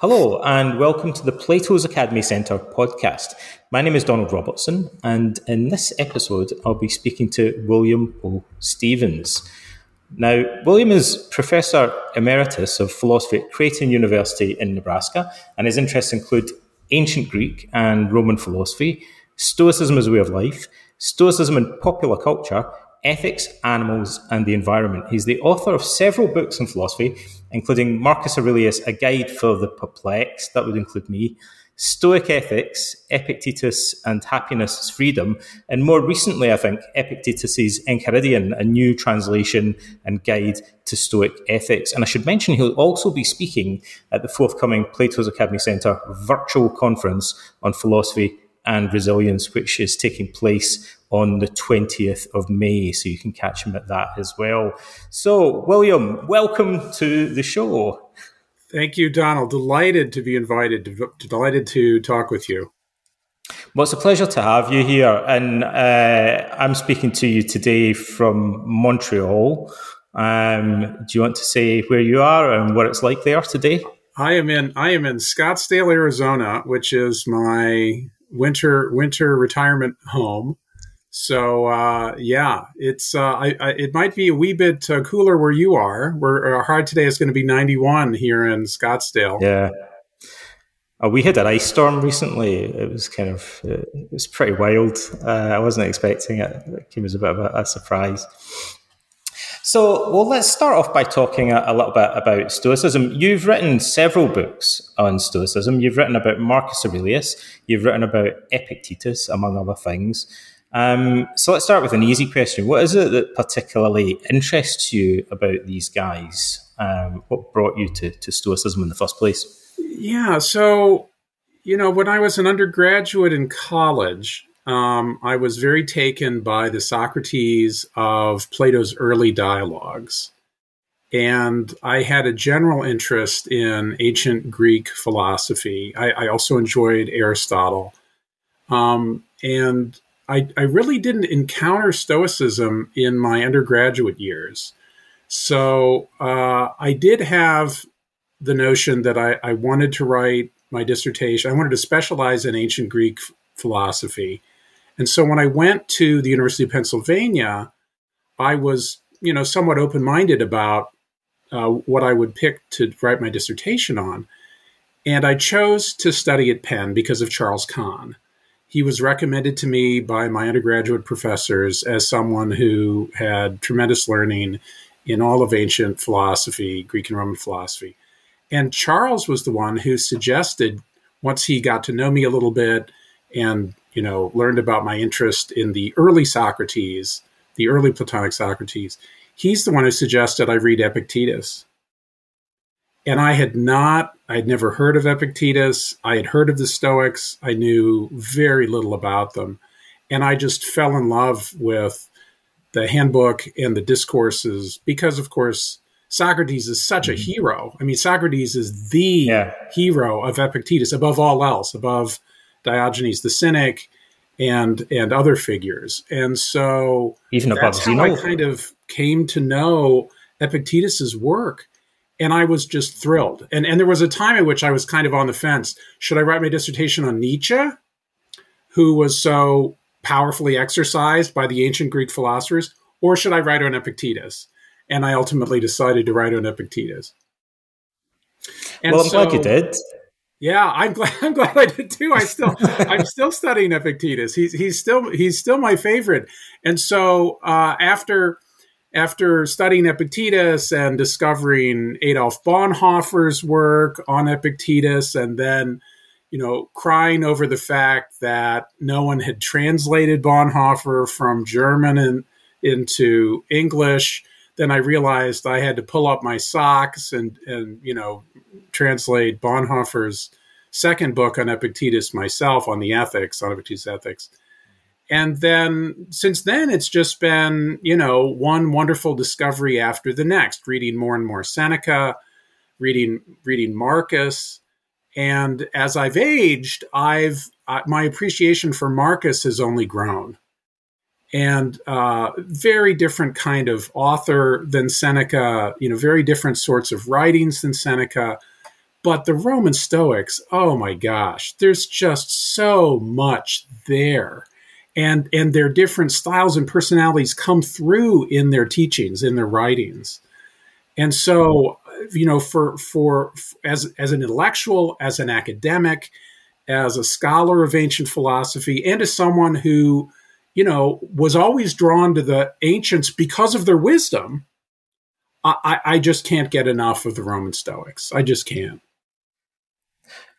Hello, and welcome to the Plato's Academy Centre podcast. My name is Donald Robertson, and in this episode, I'll be speaking to William O. Stephens. Now, William is Professor Emeritus of Philosophy at Creighton University in Nebraska, and his interests include ancient Greek and Roman philosophy, Stoicism as a way of life, Stoicism in popular culture, ethics, animals, and the environment. He's the author of several books in philosophy, including Marcus Aurelius, A Guide for the Perplexed, that would include me, Stoic Ethics, Epictetus and Happiness is Freedom, and more recently, I think, Epictetus's Enchiridion, a new translation and guide to Stoic ethics. And I should mention he'll also be speaking at the forthcoming Plato's Academy Centre virtual conference on philosophy and resilience, which is taking place on the 20th of May. So you can catch him at that as well. So, William, welcome to the show. Thank you, Donald. Delighted to be invited, delighted to talk with you. Well, it's a pleasure to have you here. And uh, I'm speaking to you today from Montreal. Um, do you want to say where you are and what it's like there today? I am in I am in Scottsdale, Arizona, which is my winter winter retirement home. So uh, yeah, it's uh, I, I, it might be a wee bit uh, cooler where you are. Where our today is going to be 91 here in Scottsdale. Yeah, uh, we had an ice storm recently. It was kind of uh, it was pretty wild. Uh, I wasn't expecting it. It came as a bit of a, a surprise. So, well, let's start off by talking a, a, little bit about Stoicism. You've written several books on Stoicism. You've written about Marcus Aurelius. You've written about Epictetus, among other things. Um, so, let's start with an easy question. What is it that particularly interests you about these guys? Um, what brought you to, to Stoicism in the first place? Yeah, so, you know, when I was an undergraduate in college, um, I was very taken by the Socrates of Plato's early dialogues. And I had a general interest in ancient Greek philosophy. I, I also enjoyed Aristotle. Um, and I, I, really didn't encounter Stoicism in my undergraduate years. So uh, I did have the notion that I, I wanted to write my dissertation. I wanted to specialize in ancient Greek philosophy. And so when I went to the University of Pennsylvania, I was, you know, somewhat open minded about uh, what I would pick to write my dissertation on. And I chose to study at Penn because of Charles Kahn. He was recommended to me by my undergraduate professors as someone who had tremendous learning in all of ancient philosophy, Greek and Roman philosophy. And Charles was the one who suggested, once he got to know me a little bit and you know, learned about my interest in the early Socrates, the early Platonic Socrates, he's the one who suggested I read Epictetus. And I had not, I had never heard of Epictetus. I had heard of the Stoics. I knew very little about them. And I just fell in love with the handbook and the discourses because, of course, Socrates is such a mm-hmm. hero. I mean, Socrates is the yeah. hero of Epictetus above all else, above Diogenes the Cynic, and and other figures. And so even that's how I kind of came to know Epictetus's work. And I was just thrilled. And and there was a time at which I was kind of on the fence. Should I write my dissertation on Nietzsche, who was so powerfully exercised by the ancient Greek philosophers, or should I write on Epictetus? And I ultimately decided to write on Epictetus. And well, I'm so, glad you did. Yeah, I'm glad. I'm glad I did too. I still, I'm still studying Epictetus. He's he's still he's still my favorite. And so uh, after after studying Epictetus and discovering Adolf Bonhoeffer's work on Epictetus, and then you know crying over the fact that no one had translated Bonhoeffer from German and into English then I realized I had to pull up my socks and and you know translate Bonhoeffer's second book on Epictetus myself on the ethics on Epictetus ethics. And then since then, it's just been, you know, one wonderful discovery after the next, reading more and more Seneca, reading, reading Marcus. And as I've aged, I've, uh, my appreciation for Marcus has only grown and uh, very different kind of author than Seneca, you know, very different sorts of writings than Seneca, But the Roman Stoics, oh my gosh, there's just so much there. And, and their different styles and personalities come through in their teachings, in their writings. And so, you know, for, for, as, as an intellectual, as an academic, as a scholar of ancient philosophy, and as someone who, you know, was always drawn to the ancients because of their wisdom, I, I just can't get enough of the Roman Stoics. I just can't.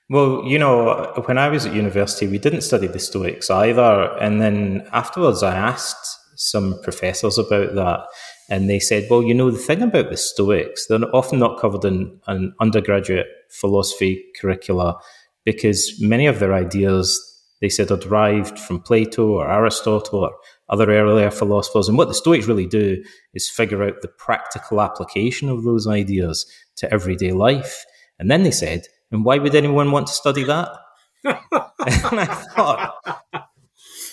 Well, you know, when I was at university, we didn't study the Stoics either. And then afterwards, I asked some professors about that. And they said, well, you know, the thing about the Stoics, they're often not covered in an undergraduate philosophy curricula because many of their ideas, they said, are derived from Plato or Aristotle or other earlier philosophers. And what the Stoics really do is figure out the practical application of those ideas to everyday life. And then they said, and why would anyone want to study that? and I thought,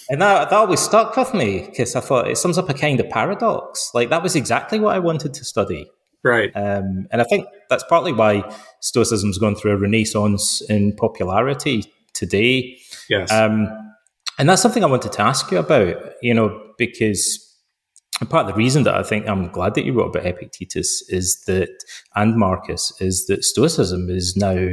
and that, that always stuck with me because I thought it sums up a kind of paradox. Like that was exactly what I wanted to study. Right. Um, and I think that's partly why Stoicism's gone through a renaissance in popularity today. Yes. Um, and that's something I wanted to ask you about, you know, because part of the reason that I think I'm glad that you wrote about Epictetus is that, and Marcus, is that Stoicism is now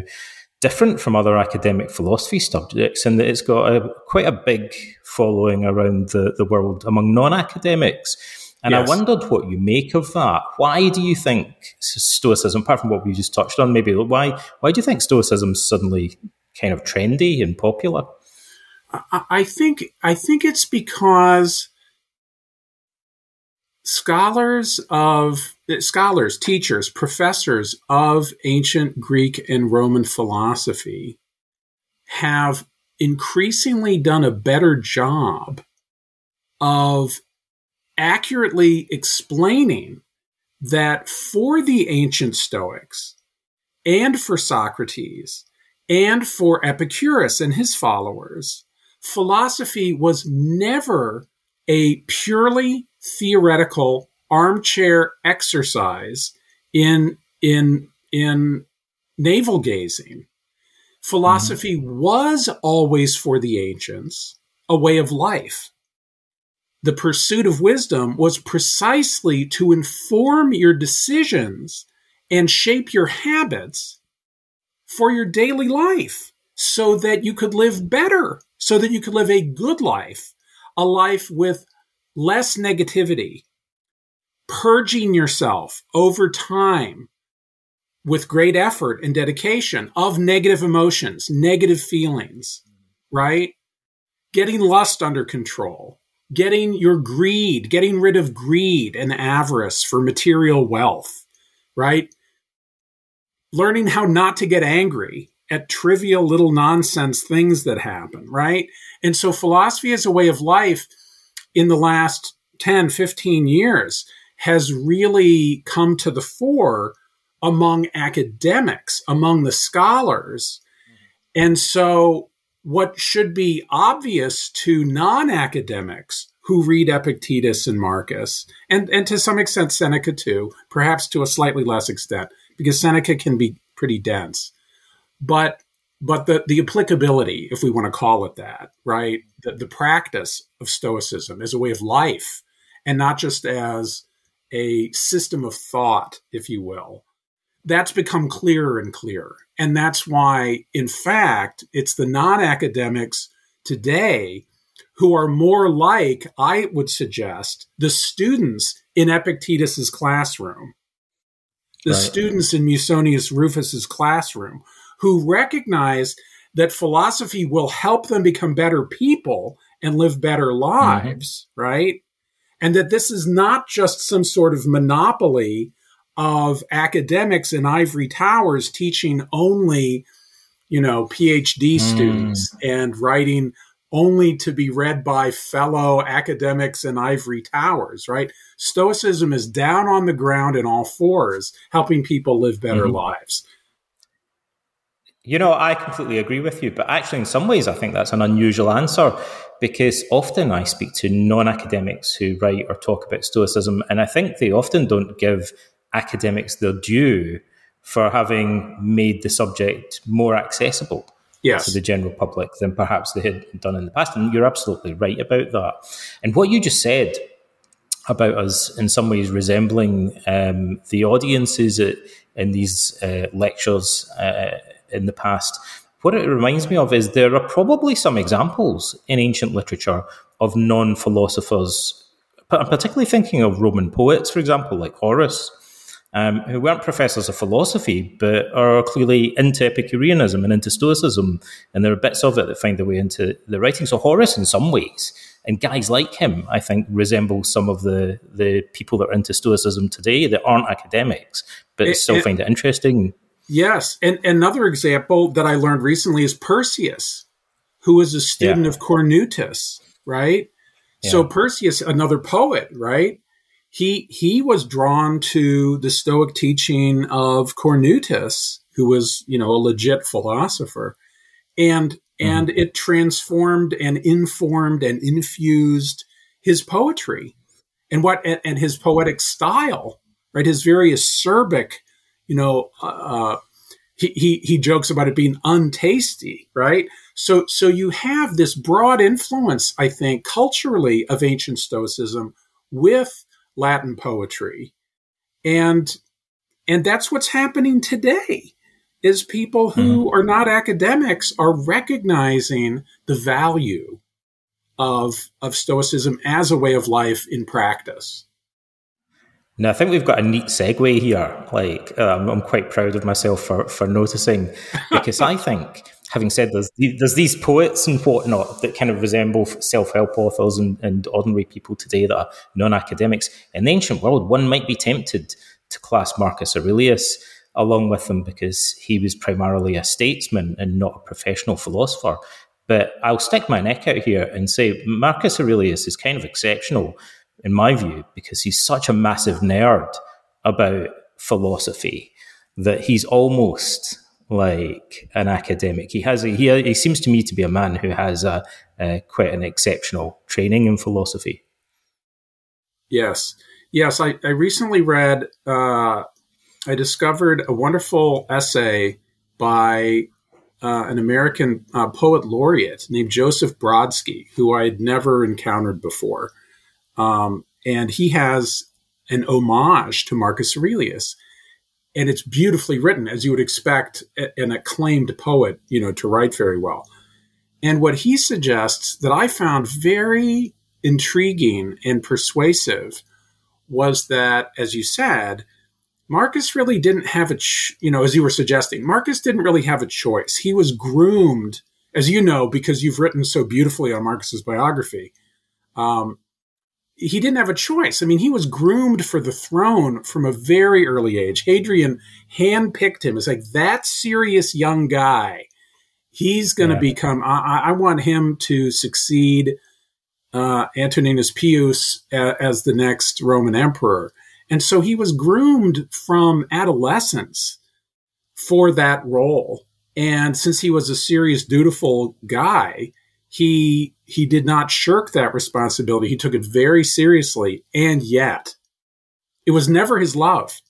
different from other academic philosophy subjects in that it's got a, quite a big following around the, the world among non academics. And yes. I wondered what you make of that. Why do you think Stoicism, apart from what we just touched on, maybe why why do you think Stoicism is suddenly kind of trendy and popular? I think I think it's because scholars of scholars, teachers, professors of ancient Greek and Roman philosophy have increasingly done a better job of accurately explaining that for the ancient Stoics and for Socrates and for Epicurus and his followers, philosophy was never a purely theoretical armchair exercise in in in navel gazing. Philosophy mm-hmm. was always for the ancients a way of life. The pursuit of wisdom was precisely to inform your decisions and shape your habits for your daily life so that you could live better, so that you could live a good life, a life with less negativity, purging yourself over time with great effort and dedication of negative emotions, negative feelings, right? Getting lust under control, getting your greed, getting rid of greed and avarice for material wealth, right? Learning how not to get angry at trivial little nonsense things that happen, right? And so philosophy as a way of life in the last 10, 15 years has really come to the fore among academics, among the scholars. And so, what should be obvious to non academics who read Epictetus and Marcus, and, and to some extent Seneca too, perhaps to a slightly less extent, because Seneca can be pretty dense. But but the, the applicability, if we want to call it that, right? The, the practice of Stoicism as a way of life and not just as a system of thought, if you will, that's become clearer and clearer. And that's why, in fact, it's the non academics today who are more like, I would suggest, the students in Epictetus's classroom, the right. students in Musonius Rufus's classroom, who recognize that philosophy will help them become better people and live better lives, mm-hmm. right? And that this is not just some sort of monopoly of academics in ivory towers teaching only, you know, PhD mm. students and writing only to be read by fellow academics in ivory towers, right? Stoicism is down on the ground in all fours, helping people live better mm-hmm. lives. You know, I completely agree with you, but actually, in some ways, I think that's an unusual answer because often I speak to non academics who write or talk about Stoicism, and I think they often don't give academics their due for having made the subject more accessible yes. to the general public than perhaps they had done in the past. And you're absolutely right about that. And what you just said about us in some ways resembling um, the audiences at, in these uh, lectures uh, in the past. What it reminds me of is there are probably some examples in ancient literature of non philosophers. I'm particularly thinking of Roman poets, for example, like Horace, um, who weren't professors of philosophy, but are clearly into Epicureanism and into Stoicism. And there are bits of it that find their way into the writing. So Horace, in some ways, and guys like him, I think, resemble some of the, the people that are into Stoicism today that aren't academics, but it, still it, find it interesting. Yes. And another example that I learned recently is Persius, who was a student yeah. of Cornutus, right? Yeah. So Persius, another poet, right? he he was drawn to the Stoic teaching of Cornutus, who was you know a legit philosopher, and mm-hmm. and it transformed and informed and infused his poetry, and what and, and his poetic style, right? His very acerbic, you know. Uh, he, he, he jokes about it being untasty, right? So, so you have this broad influence, I think, culturally of ancient Stoicism with Latin poetry. And and that's what's happening today is people who mm-hmm. are not academics are recognizing the value of of stoicism as a way of life in practice. Now, I think we've got a neat segue here. Like, um, I'm quite proud of myself for, for noticing, because I think having said there's there's these poets and whatnot that kind of resemble self-help authors and, and ordinary people today that are non-academics. In the ancient world one might be tempted to class marcus aurelius along with them because he was primarily a statesman and not a professional philosopher. But i'll stick my neck out here and say marcus aurelius is kind of exceptional in my view because he's such a massive nerd about philosophy that he's almost like an academic. He has a, he he seems to me to be a man who has a, a quite an exceptional training in philosophy. Yes, yes. I, I recently read. Uh, I discovered a wonderful essay by uh, an American uh, poet laureate named Joseph Brodsky, who I had never encountered before, um, and he has an homage to Marcus Aurelius. And it's beautifully written as you would expect an acclaimed poet you know to write very well. And what he suggests that i found very intriguing and persuasive was that as you said marcus really didn't have a ch- you know as you were suggesting marcus didn't really have a choice. He was groomed as you know because you've written so beautifully on marcus's biography. Um, he didn't have a choice. I mean, he was groomed for the throne from a very early age. Hadrian handpicked him It's like that serious young guy. He's going to yeah. become. I, I, want him to succeed uh, Antoninus Pius a, as the next Roman emperor, and so he was groomed from adolescence for that role. And since he was a serious, dutiful guy, he he did not shirk that responsibility. He took it very seriously, and yet it was never his love.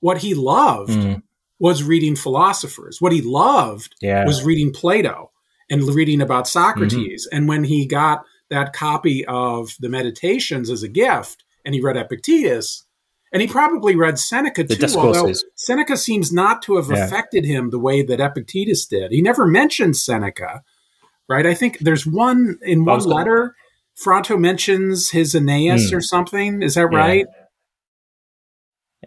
What he loved mm. was reading philosophers. What he loved yeah. was reading Plato and reading about Socrates. Mm-hmm. And when he got that copy of the Meditations as a gift, and he read Epictetus, and he probably read Seneca the too, although Seneca seems not to have yeah. affected him the way that Epictetus did. He never mentioned Seneca, right? I think there's one in one letter. Fronto mentions his Aeneas mm. or something. Is that yeah. right?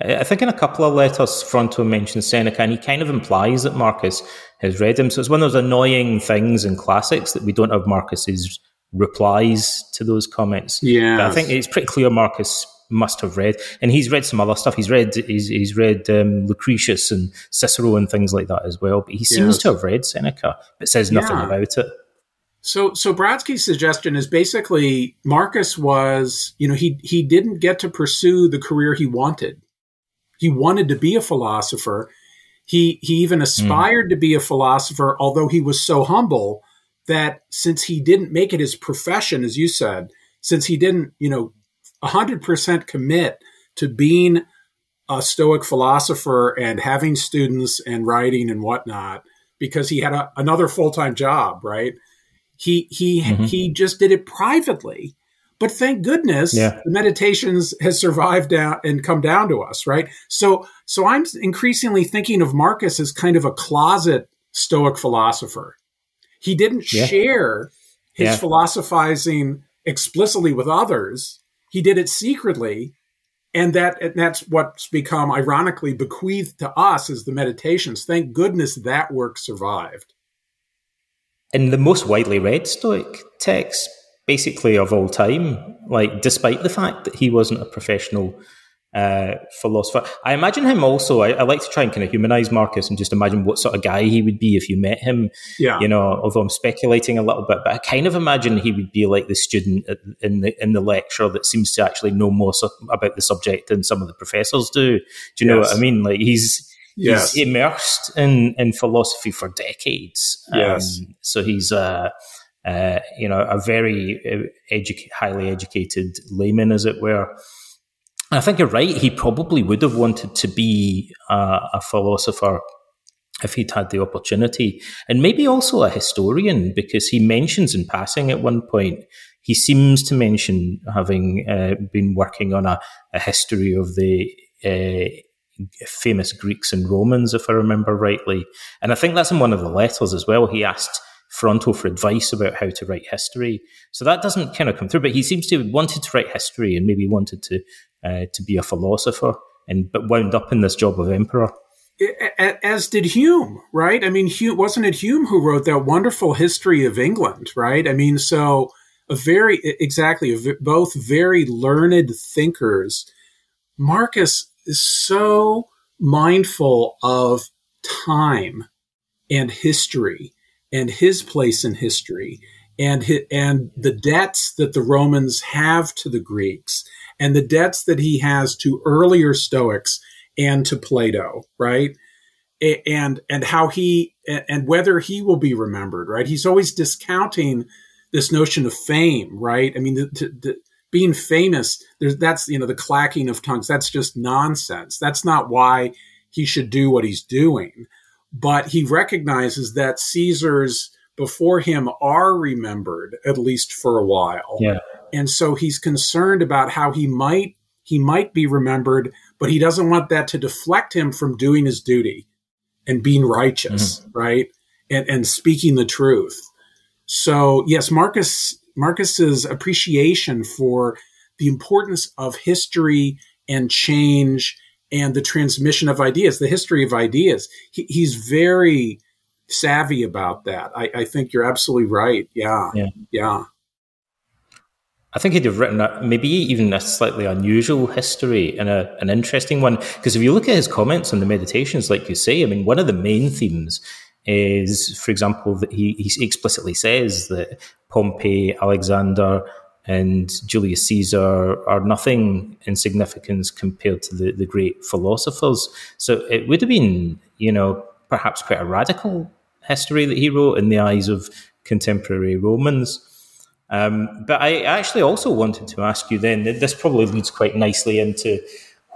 I think in a couple of letters, Fronto mentions Seneca, and he kind of implies that Marcus has read him. So it's one of those annoying things in classics that we don't have Marcus's replies to those comments. Yeah, I think it's pretty clear Marcus must have read, and he's read some other stuff. He's read he's, he's read um, Lucretius and Cicero and things like that as well. But he seems yes. to have read Seneca, but says nothing yeah. about it. So, so Brodsky's suggestion is basically Marcus was, you know, he he didn't get to pursue the career he wanted. He wanted to be a philosopher. He he even hmm. aspired mm. to be a philosopher, although he was so humble that since he didn't make it his profession, as you said, since he didn't, you know, hundred percent commit to being a Stoic philosopher and having students and writing and whatnot because he had a, another full time job, right? He he mm-hmm. he just did it privately. But thank goodness yeah. the meditations has survived down and come down to us, right? So so I'm increasingly thinking of Marcus as kind of a closet Stoic philosopher. He didn't yeah. share his yeah. philosophizing explicitly with others. He did it secretly and that and that's what's become ironically bequeathed to us as the meditations thank goodness that work survived in the most widely read stoic text basically of all time like despite the fact that he wasn't a professional uh, philosopher. I imagine him also. I, I, like to try and kind of humanize Marcus and just imagine what sort of guy he would be if you met him. Yeah. You know, although I'm speculating a little bit, but I kind of imagine he would be like the student in the in the lecture that seems to actually know more so, about the subject than some of the professors do. Do you yes. know what I mean? Like he's. Yes. He's immersed in, in philosophy for decades. Yes. Um, so he's uh, uh, you know a very uh, edu- highly educated layman, as it were. I think you're right. He probably would have wanted to be a, a philosopher if he'd had the opportunity, and maybe also a historian, because he mentions in passing at one point he seems to mention having uh, been working on a, a history of the uh, famous Greeks and Romans, if I remember rightly. And I think that's in one of the letters as well. He asked Fronto for advice about how to write history. So that doesn't kind of come through, but he seems to have wanted to write history and maybe wanted to uh, to be a philosopher, and but wound up in this job of emperor. As did Hume, right? I mean, Hume, wasn't it Hume who wrote that wonderful history of England, right? I mean, so a very exactly both very learned thinkers. Marcus is so mindful of time and history and his place in history and his, and the debts that the Romans have to the Greeks and the debts that he has to earlier Stoics and to Plato, right? And and how he and whether he will be remembered, right? He's always discounting this notion of fame, right? I mean, the, the, being famous, that's you know the clacking of tongues. That's just nonsense. That's not why he should do what he's doing. But he recognizes that Caesars before him are remembered at least for a while. Yeah and so he's concerned about how he might he might be remembered, but he doesn't want that to deflect him from doing his duty and being righteous, mm-hmm. right? And and speaking the truth. So yes, Marcus Marcus's appreciation for the importance of history and change and the transmission of ideas, the history of ideas. He, he's very savvy about that. I, I, think you're absolutely right. Yeah. Yeah. Yeah. I think he'd have written a, maybe even a slightly unusual history and a, an interesting one. Because if you look at his comments on the meditations, like you say, I mean, one of the main themes is, for example, that he, he explicitly says that Pompey, Alexander, and Julius Caesar are nothing in significance compared to the, the great philosophers. So it would have been, you know, perhaps quite a radical history that he wrote in the eyes of contemporary Romans. Um, but I actually also wanted to ask you then, this probably leads quite nicely into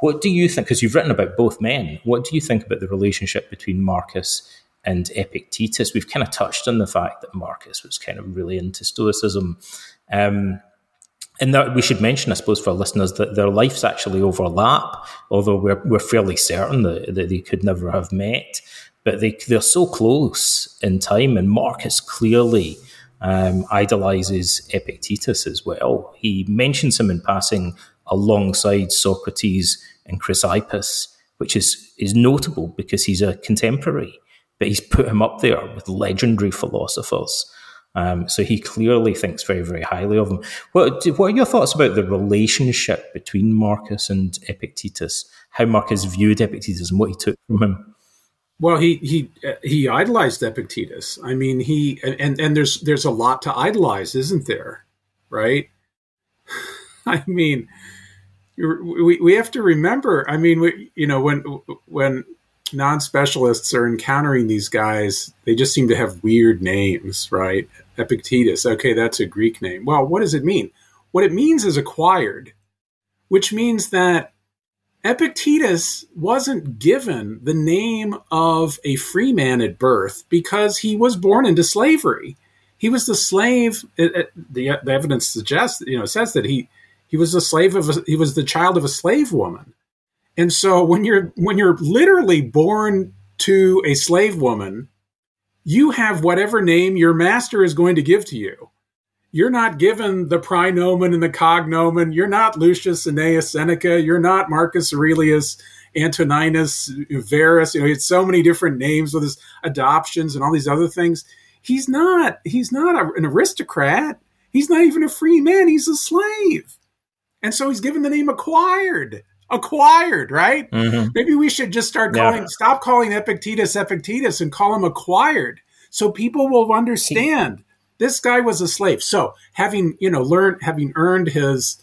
what do you think, because you've written about both men, what do you think about the relationship between Marcus and Epictetus? We've kind of touched on the fact that Marcus was kind of really into Stoicism. Um, and that we should mention, I suppose, for listeners, that their lives actually overlap, although we're, we're fairly certain that, that they could never have met. But they, they're so close in time, and Marcus clearly um, idolizes Epictetus as well. He mentions him in passing alongside Socrates and Chrysippus, which is, is notable because he's a contemporary, but he's put him up there with legendary philosophers. Um, so he clearly thinks very, very highly of him. What, what are your thoughts about the relationship between Marcus and Epictetus? How Marcus viewed Epictetus and what he took from him? Well, he he he idolized Epictetus. I mean, he and and there's there's a lot to idolize, isn't there? Right? I mean, we we have to remember. I mean, we, you know, when when non-specialists are encountering these guys, they just seem to have weird names, right? Epictetus. Okay, that's a Greek name. Well, what does it mean? What it means is acquired, which means that Epictetus wasn't given the name of a free man at birth because he was born into slavery. He was the slave. It, it, the, uh, the evidence suggests, you know, says that he he was the slave of a, he was the child of a slave woman. And so when you're when you're literally born to a slave woman, you have whatever name your master is going to give to you you're not given the praenomen and the cognomen. You're not Lucius Annaeus Seneca. You're not Marcus Aurelius Antoninus Verus. You know, he had so many different names with his adoptions and all these other things. He's not. He's not a, an aristocrat. He's not even a free man. He's a slave, and so he's given the name acquired. Acquired, right? Mm-hmm. Maybe we should just start calling. Yeah. Stop calling Epictetus Epictetus and call him acquired, so people will understand this guy was a slave. So having, you know, learned, having earned his,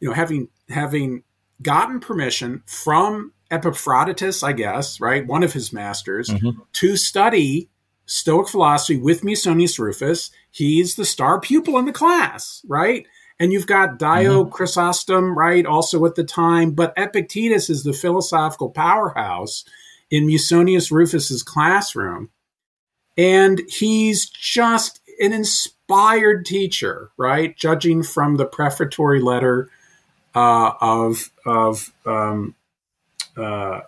you know, having, having gotten permission from Epaphroditus, I guess, right, one of his masters, mm-hmm. to study Stoic philosophy with Musonius Rufus. He's the star pupil in the class, right? And you've got Dio mm-hmm. Chrysostom, right, also at the time. But Epictetus is the philosophical powerhouse in Musonius Rufus's classroom. And he's just an inspired teacher, right? Judging from the prefatory letter uh, of of um, uh,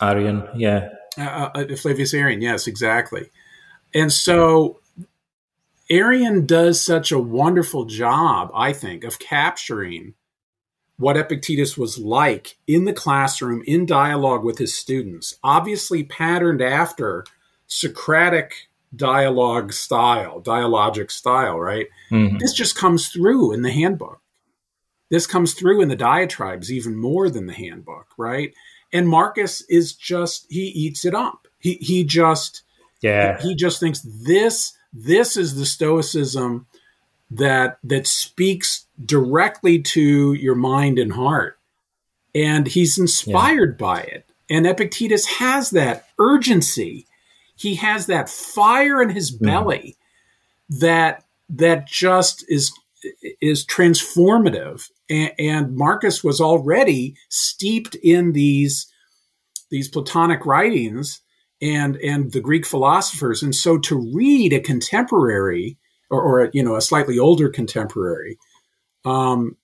Arrian, yeah, uh, uh, Flavius Arrian, yes, exactly. And so Arrian does such a wonderful job, I think, of capturing what Epictetus was like in the classroom in dialogue with his students, obviously patterned after Socratic dialogue style, dialogic style, right? Mm-hmm. This just comes through in the handbook. This comes through in the diatribes even more than the handbook, right? And Marcus is just he eats it up. He he just yeah he just thinks this this is the stoicism that that speaks directly to your mind and heart and he's inspired yeah. by it and epictetus has that urgency he has that fire in his mm-hmm. belly mm. that that just is is transformative and, and, Marcus was already steeped in these these Platonic writings and and the Greek philosophers. And so to read a contemporary or, or a, you know a slightly older contemporary um,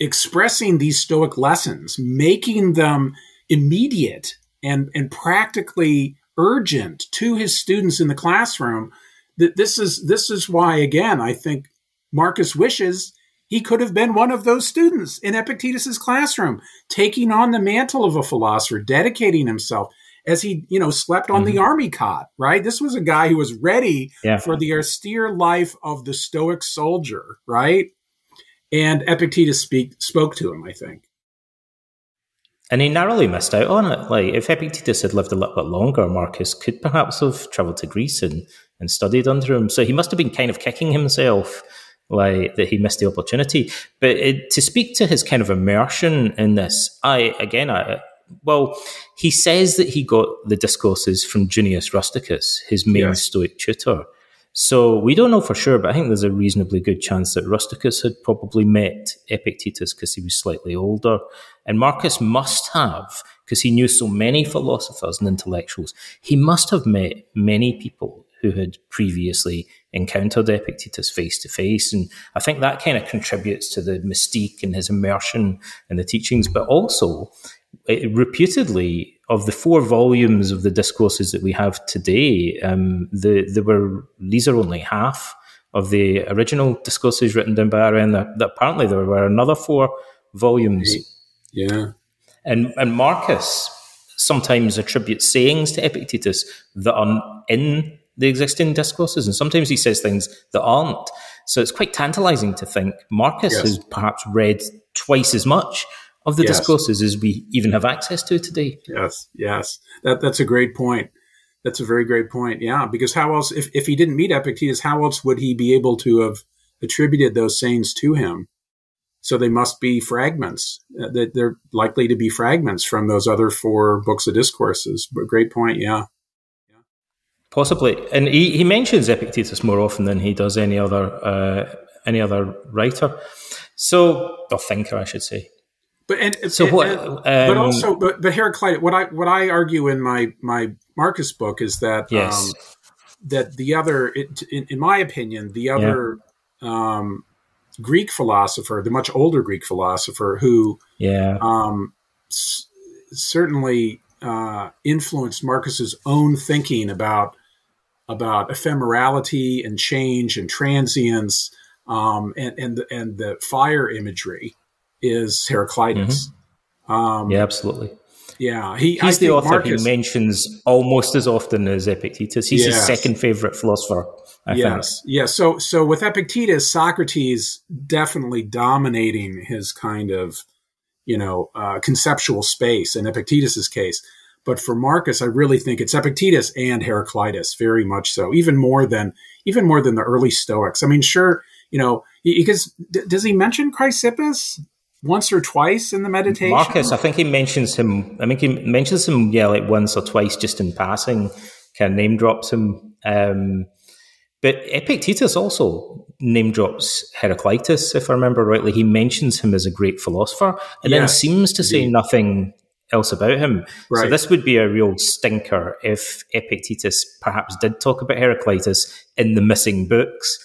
expressing these Stoic lessons making them immediate and and practically urgent to his students in the classroom that this is this is why again I think Marcus wishes he could have been one of those students in Epictetus's classroom, taking on the mantle of a philosopher, dedicating himself as he, you know, slept on mm-hmm. the army cot, right? This was a guy who was ready yeah. for the austere life of the Stoic soldier, right? And Epictetus speak, spoke to him, I think. And he narrowly missed out on it. Like, if Epictetus had lived a little bit longer, Marcus could perhaps have travelled to Greece and, and studied under him. So he must have been kind of kicking himself, like, that he missed the opportunity. But it, to speak to his kind of immersion in this, I, again, I, well, he says that he got the discourses from Junius Rusticus, his main. Stoic tutor. So we don't know for sure, but I think there's a reasonably good chance that Rusticus had probably met Epictetus because he was slightly older. And Marcus must have, because he knew so many philosophers and intellectuals, he must have met many people who had previously encountered Epictetus face to face. And I think that kind of contributes to the mystique and his immersion in the teachings, but also reputedly of the four volumes of the discourses that we have today, um, the, there were these are only half of the original discourses written down by Arrian. That, that apparently there were another four volumes. Yeah, and and Marcus sometimes attributes sayings to Epictetus that are in the existing discourses, and sometimes he says things that aren't. So it's quite tantalizing to think Marcus yes. has perhaps read twice as much of the yes. discourses as we even have access to today. Yes, yes, that that's a great point. That's a very great point. Yeah, because how else, if, if he didn't meet Epictetus, how else would he be able to have attributed those sayings to him? So they must be fragments. Uh, that they're likely to be fragments from those other four books of discourses. But great point. Yeah. yeah. Possibly, and he, he mentions Epictetus more often than he does any other uh, any other writer. So, or thinker, I should say. But and so and, what? Um, but also, but, but Heraclitus. What I what I argue in my my Marcus book is that yes. um, that the other, it, in, in, my opinion, the other yeah. um, Greek philosopher, the much older Greek philosopher, who yeah um, s- certainly uh, influenced Marcus's own thinking about about ephemerality and change and transience um, and and and the fire imagery is Heraclitus. Mm-hmm. Um, yeah, absolutely. Yeah, he, he's I the author Marcus, he mentions almost as often as Epictetus. He's yes. his second favorite philosopher. I yes, think. yes. So, so with Epictetus, Socrates definitely dominating his kind of, you know, uh, conceptual space in Epictetus's case. But for Marcus, I really think it's Epictetus and Heraclitus, very much so, even more than even more than the early Stoics. I mean, sure, you know, because does he mention Chrysippus? Once or twice in the meditation? Marcus, I think he mentions him. I think he mentions him, yeah, like once or twice just in passing, kind of name drops him. Um, but Epictetus also name drops Heraclitus, if I remember rightly. He mentions him as a great philosopher and yes, then seems to say nothing else about him. Right. So this would be a real stinker if Epictetus perhaps did talk about Heraclitus in the missing books.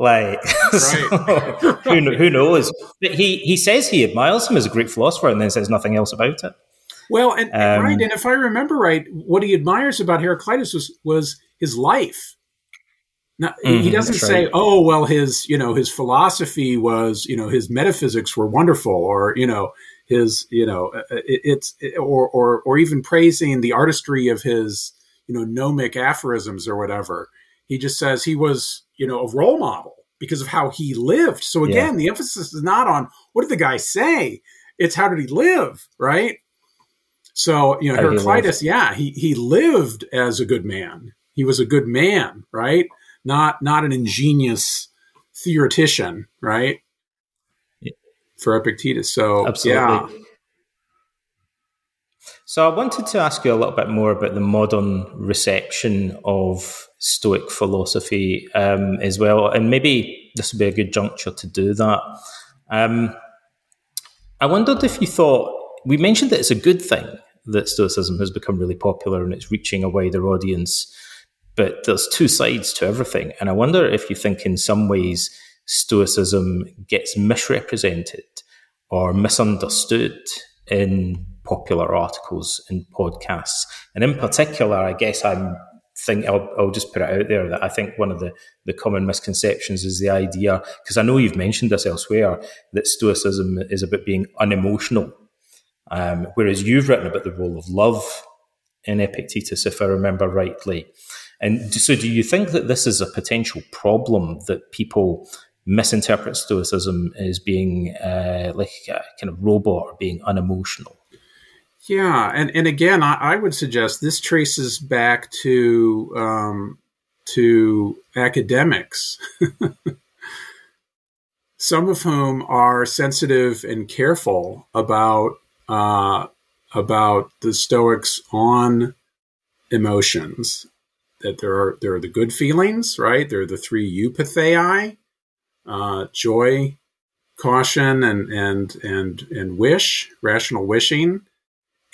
Like, so, who, who knows? But he, he says he admires him as a great philosopher and then says nothing else about it. Well, and, um, right, and if I remember right, what he admires about Heraclitus was, was his life. Now, mm-hmm, he doesn't say, right. "Oh, well, his you know his philosophy was you know his metaphysics were wonderful," or you know his you know uh, uh, it, it's it, or or or even praising the artistry of his you know gnomic aphorisms or whatever. He just says he was you know, a role model because of how he lived. So again, yeah. the emphasis is not on what did the guy say; it's how did he live, right? So you know, Heraclitus, yeah, he he lived as a good man. He was a good man, right? Not not an ingenious theoretician, right? Yeah. For Epictetus, so Absolutely. yeah. So I wanted to ask you a little bit more about the modern reception of Stoic philosophy um, as well, and maybe this would be a good juncture to do that. Um, I wondered if you thought we mentioned that it's a good thing that Stoicism has become really popular and it's reaching a wider audience, but there's two sides to everything, and I wonder if you think in some ways Stoicism gets misrepresented or misunderstood in popular articles and podcasts. And in particular, I guess I'm think I'll, I'll just put it out there that I think one of the, the common misconceptions is the idea, because I know you've mentioned this elsewhere, that Stoicism is about being unemotional. Um, whereas you've written about the role of love in Epictetus, if I remember rightly. And so, do you think that this is a potential problem that people misinterpret Stoicism as being uh, like a kind of robot or being unemotional? Yeah, and and again, I, I would suggest this traces back to um, to academics, some of whom are sensitive and careful about uh, about the Stoics on emotions. That there are there are the good feelings, right? There are the three eupathei, uh, joy, caution, and and and and wish, rational wishing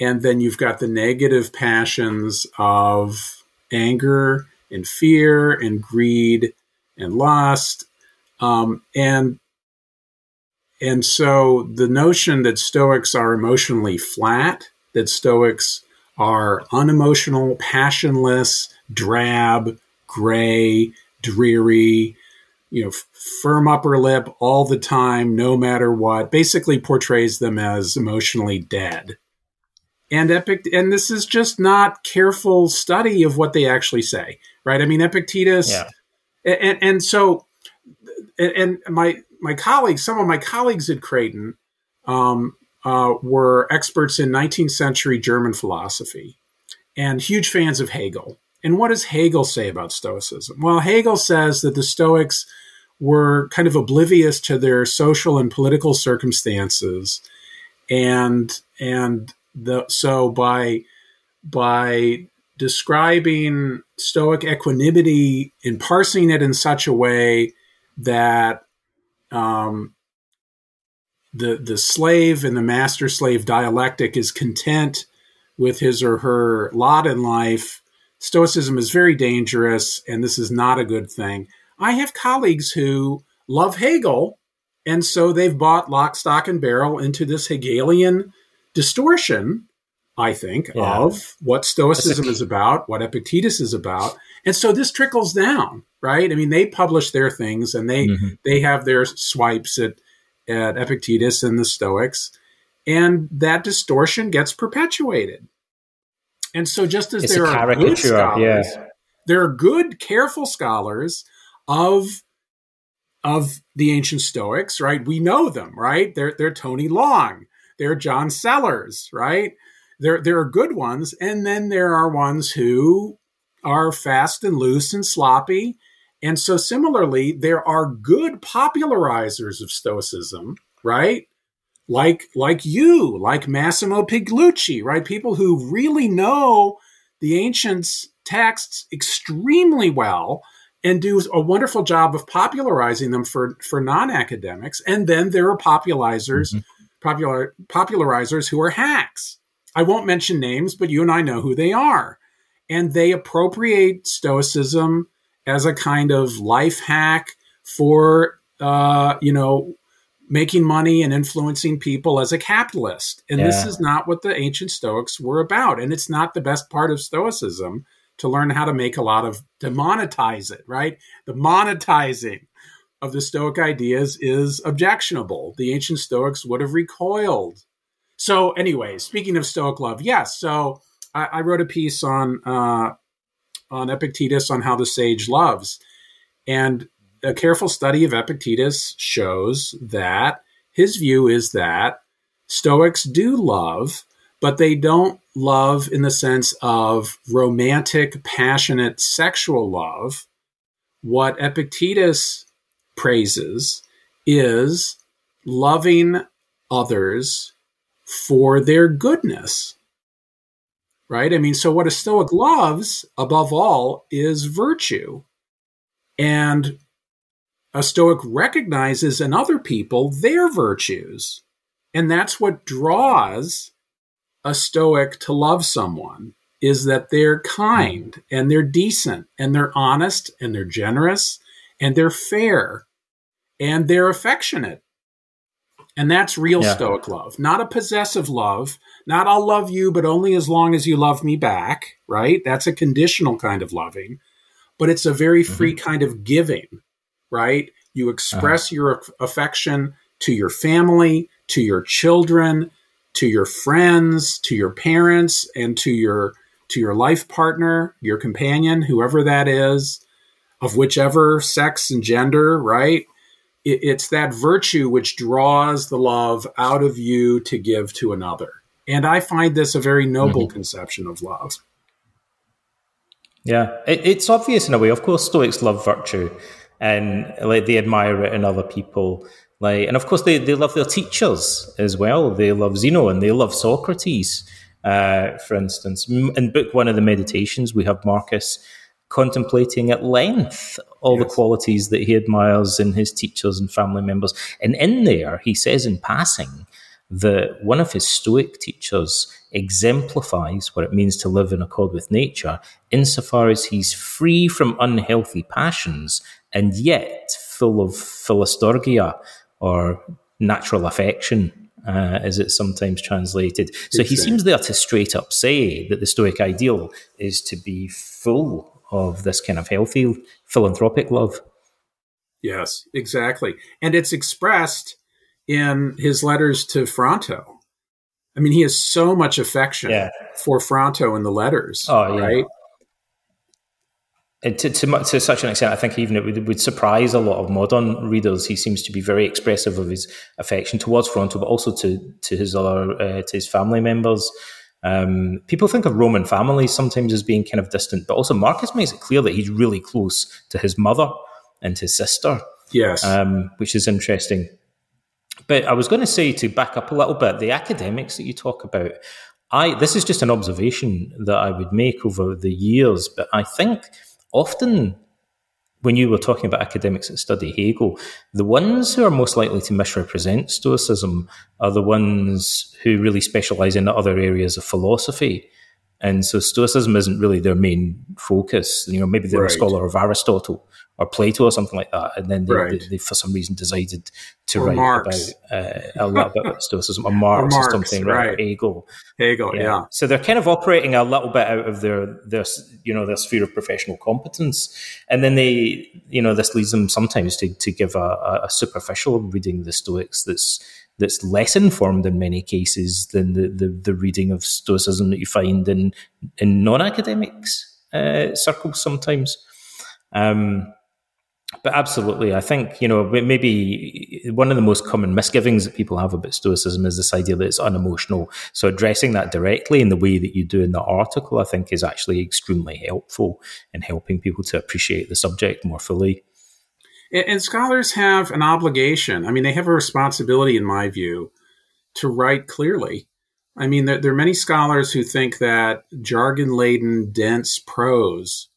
and then you've got the negative passions of anger and fear and greed and lust. Um, and and so the notion that Stoics are emotionally flat, that Stoics are unemotional, passionless, drab, gray, dreary, you know, firm upper lip all the time, no matter what, basically portrays them as emotionally dead and epic and this is just not careful study of what they actually say right? I mean epictetus yeah. and, and so and my my colleagues some of my colleagues at creighton um, uh, were experts in 19th century german philosophy and huge fans of hegel. And what does hegel say about stoicism? Well hegel says that the stoics were kind of oblivious to their social and political circumstances and and the, so by by describing Stoic equanimity and parsing it in such a way that um, the the slave and the master slave dialectic is content with his or her lot in life. Stoicism is very dangerous, and this is not a good thing. I have colleagues who love Hegel, and so they've bought lock, stock, and barrel into this Hegelian distortion, I think, yeah. of what Stoicism is about, what Epictetus is about. And so this trickles down, right? I mean, they publish their things and they mm-hmm. they have their swipes at at Epictetus and the Stoics, and that distortion gets perpetuated. And so, just as it's there are good scholars, yeah. there are good, careful scholars of of the ancient Stoics, right? We know them, right? They're they're Tony Long, they're John Sellars, right? There there are good ones, and then there are ones who are fast and loose and sloppy and so, similarly, there are good popularizers of Stoicism, right? Like, like you, like Massimo Pigliucci, right? People who really know the ancients' texts extremely well and do a wonderful job of popularizing them for, for non-academics. And then there are popularizers, mm-hmm. Popular, popularizers who are hacks. I won't mention names, but you and I know who they are. And they appropriate Stoicism as a kind of life hack for uh, you know making money and influencing people as a capitalist. And yeah. this is not what the ancient Stoics were about. And it's not the best part of Stoicism to learn how to make a lot of to monetize it, right? The monetizing of the Stoic ideas is objectionable. The ancient Stoics would have recoiled. So, anyway, speaking of Stoic love, yes. So I, I wrote a piece on uh, on Epictetus on how the sage loves. And a careful study of Epictetus shows that his view is that Stoics do love, but they don't love in the sense of romantic, passionate, sexual love. What Epictetus praises is loving others for their goodness right? I mean, so what a Stoic loves above all is virtue. And a Stoic recognizes in other people their virtues. And that's what draws a Stoic to love someone is that they're kind and they're decent and they're honest and they're generous and they're fair and they're affectionate. And that's real yeah. Stoic love, not a possessive love, not I'll love you, but only as long as you love me back, right? That's a conditional kind of loving, but it's a very mm-hmm. free mm-hmm. kind of giving, right? You express uh-huh. your affection to your family, to your children, to your friends, to your parents, and to your to your life partner, your companion, whoever that is, of whichever sex and gender, right? It, it's that virtue which draws the love out of you to give to another. And I find this a very noble mm-hmm. conception of love. Yeah, it, it's obvious in a way. Of course, Stoics love virtue, and like they admire it in other people. Like, and of course, they, they love their teachers as well. They love Zeno and they love Socrates. Uh, for instance, in book one of the meditations, we have Marcus contemplating at length all yes. the qualities that he admires in his teachers and family members. And in there, he says in passing that one of his Stoic teachers exemplifies what it means to live in accord with nature insofar as he's free from unhealthy passions and yet full of philostorgia or natural affection. Uh, as it's sometimes translated. So he seems there to straight up say that the Stoic ideal is to be full of this kind of healthy philanthropic love. Yes, exactly. And it's expressed in his letters to Fronto. I mean, he has so much affection yeah. for Fronto in the letters. Oh, right. And to, to, to, such an extent, I think even it would, would, surprise a lot of modern readers. He seems to be very expressive of his affection towards Fronto, but also to to his other uh, to his family members. Um, people think of Roman families sometimes as being kind of distant, but also Marcus makes it clear that he's really close to his mother and his sister. Yes, um, which is interesting. But I was going to say to back up a little bit, the academics that you talk about, I this is just an observation that I would make over the years, but I think often when you were talking about academics that study Hegel, the ones who are most likely to misrepresent Stoicism are the ones who really specialize in other areas of philosophy. And so Stoicism isn't really their main focus. You know, maybe they're right. a scholar of Aristotle or Plato or something like that, and then they, right. they, they for some reason decided to or write Marx. about uh, a little bit about Stoicism or Marx or, Marx, something, right? Or Hegel. Hegel, yeah. yeah. So they're kind of operating a little bit out of their their you know their sphere of professional competence, and then they you know this leads them sometimes to to give a, a superficial reading of the Stoics that's that's less informed in many cases than the, the, the reading of Stoicism that you find in in non academics uh, circles sometimes. Um, but absolutely, I think you know maybe one of the most common misgivings that people have about Stoicism is this idea that it's unemotional. So addressing that directly in the way that you do in the article, I think, is actually extremely helpful in helping people to appreciate the subject more fully. And scholars have an obligation. I mean, they have a responsibility, in my view, to write clearly. I mean, there, there are many scholars who think that jargon laden, dense prose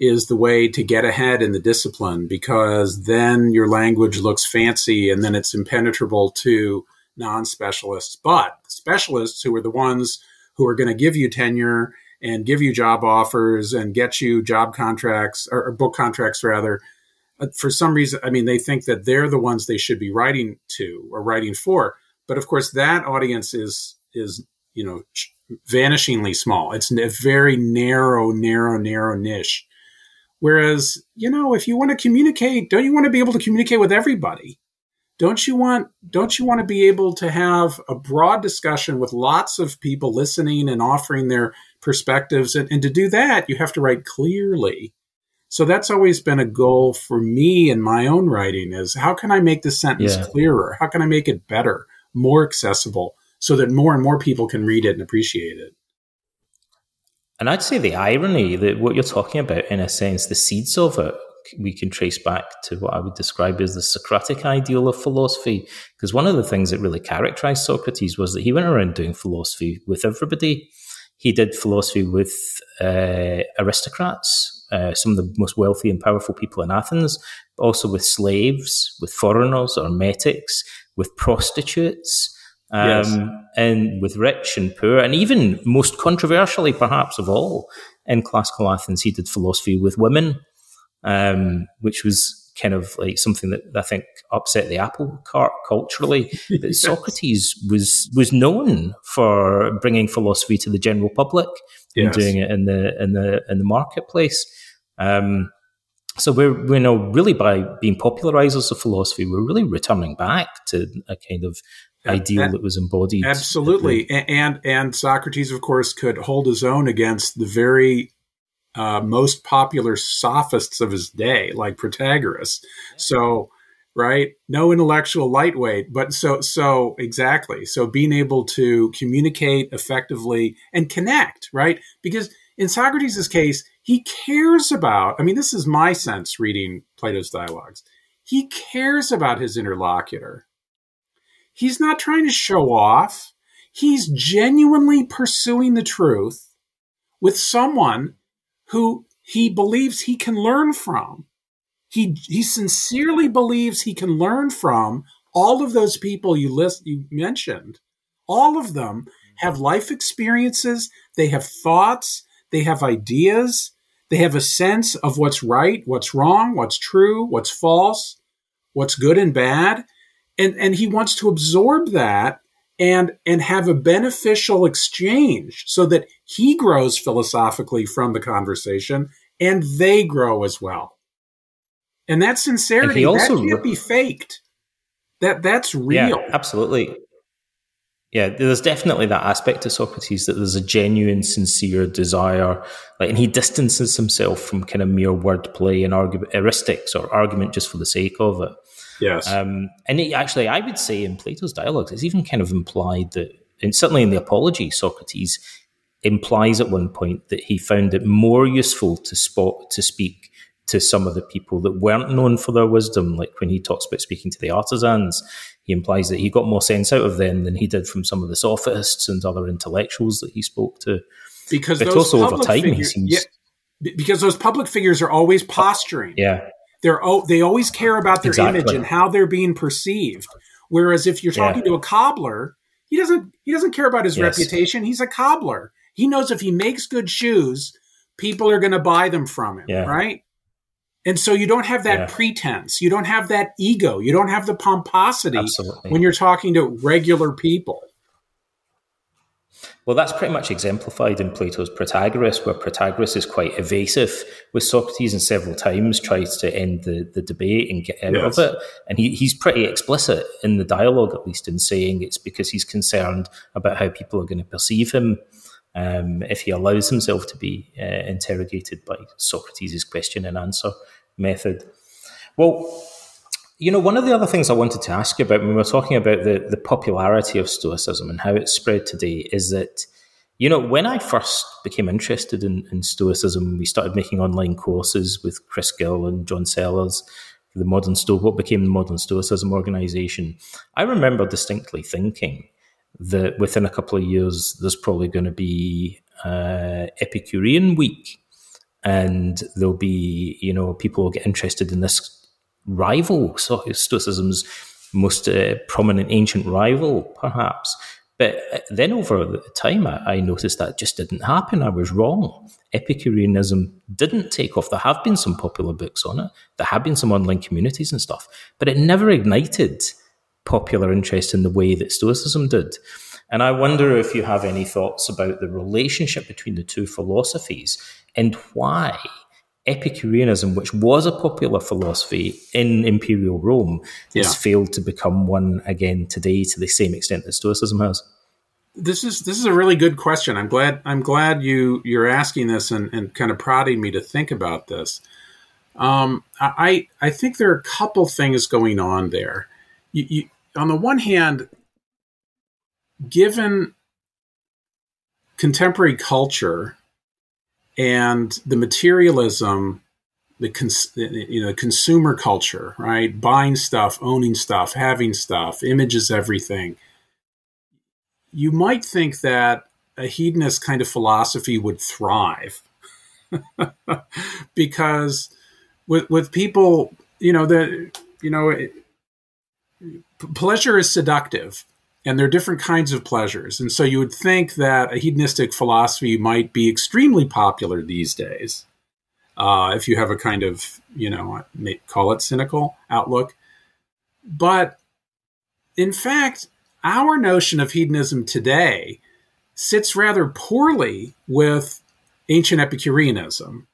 is the way to get ahead in the discipline because then your language looks fancy and then it's impenetrable to non specialists. But specialists, who are the ones who are going to give you tenure and give you job offers and get you job contracts or, book contracts, rather, for some reason, I mean, they think that they're the ones they should be writing to or writing for. But of course, that audience is is you know vanishingly small. It's a very narrow, narrow, narrow niche Whereas, you know, if you want to communicate, don't you want to be able to communicate with everybody? Don't you want don't you want to be able to have a broad discussion with lots of people listening and offering their perspectives and, and to do that you have to write clearly. So that's always been a goal for me in my own writing is how can I make the sentence yeah. clearer? How can I make it better, more accessible so that more and more people can read it and appreciate it? And I'd say the irony that what you're talking about, in a sense, the seeds of it, we can trace back to what I would describe as the Socratic ideal of philosophy. Because one of the things that really characterized Socrates was that he went around doing philosophy with everybody. He did philosophy with uh, aristocrats, uh, some of the most wealthy and powerful people in Athens, but also with slaves, with foreigners or metics, with prostitutes um, yes. and with rich and poor, and even most controversially, perhaps of all, in classical Athens, he did philosophy with women, um, which was kind of like something that I think upset the apple cart culturally. That Socrates was was known for bringing philosophy to the general public yes. and doing it in the in the in the marketplace. Um, so we're, we know really by being popularizers of philosophy, we're really returning back to a kind of ideal that was embodied. Absolutely, and and Socrates, of course, could hold his own against the very uh, most popular sophists of his day, like Protagoras. So, right, no intellectual lightweight, but so so exactly. So being able to communicate effectively and connect, right, because in Socrates' case, he cares about. I mean, this is my sense reading Plato's dialogues. He cares about his interlocutor He's not trying to show off. He's genuinely pursuing the truth with someone who he believes he can learn from. He, he sincerely believes he can learn from all of those people you list you mentioned. All of them have life experiences, they have thoughts, they have ideas, they have a sense of what's right, what's wrong, what's true, what's false, what's good and bad. And and he wants to absorb that and and have a beneficial exchange so that he grows philosophically from the conversation and they grow as well. And that sincerity and also, that can't be faked. That that's real. yeah, absolutely yeah there's definitely that aspect to socrates that there's a genuine sincere desire like and he distances himself from kind of mere wordplay and argument heuristics or argument just for the sake of it Yes. Um, and it, actually, I would say in Plato's dialogues, it's even kind of implied that, and certainly in the Apology, Socrates implies at one point that he found it more useful to spot to speak to some of the people that weren't known for their wisdom, like when he talks about speaking to the artisans. He implies that he got more sense out of them than he did from some of the sophists and other intellectuals that he spoke to. Because but also over time, figures, he seems. Yeah, because those public figures are always posturing. Yeah They're oh, they always care about their Exactly. image and how they're being perceived. Whereas if you're talking Yeah. to a cobbler, he doesn't he doesn't care about his Yes. reputation. He's a cobbler. He knows if he makes good shoes, people are going to buy them from him, Yeah. right? And so you don't have that Yeah. pretense. You don't have that ego. You don't have the pomposity Absolutely. when you're talking to regular people. Well, that's pretty much exemplified in Plato's Protagoras, where Protagoras is quite evasive with Socrates and several times tries to end the, the debate and get out Yes. of it. And he, he's pretty explicit in the dialogue, at least, in saying it's because he's concerned about how people are going to perceive him um, if he allows himself to be uh, interrogated by Socrates' question and answer method. Well, you know, one of the other things I wanted to ask you about when we were talking about the, the popularity of Stoicism and how it's spread today is that, you know, when I first became interested in, in Stoicism, we started making online courses with Chris Gill and John Sellars, the Modern Sto, what became the Modern Stoicism organization. I remember distinctly thinking that within a couple of years, there's probably going to be uh, Epicurean week and there'll be, you know, people will get interested in this rival, so Stoicism's most uh, prominent ancient rival, perhaps. But uh, then over the time, I, I noticed that just didn't happen. I was wrong. Epicureanism didn't take off. There have been some popular books on it. There have been some online communities and stuff, but it never ignited popular interest in the way that Stoicism did. And I wonder if you have any thoughts about the relationship between the two philosophies and why Epicureanism, which was a popular philosophy in imperial Rome, Yeah. has failed to become one again today to the same extent that Stoicism has. This is this is a really good question. I'm glad I'm glad you you're asking this and, and kind of prodding me to think about this. Um, I I think there are a couple things going on there. You, you, on the one hand, given contemporary culture and the materialism, the cons- you know consumer culture, right? Buying stuff, owning stuff, having stuff, images, everything. You might think that a hedonist kind of philosophy would thrive because with with people, you know, the you know, it, pleasure is seductive and there are different kinds of pleasures. And so you would think that a hedonistic philosophy might be extremely popular these days. Uh, if you have a kind of, you know, call it cynical outlook. But in fact, our notion of hedonism today sits rather poorly with ancient Epicureanism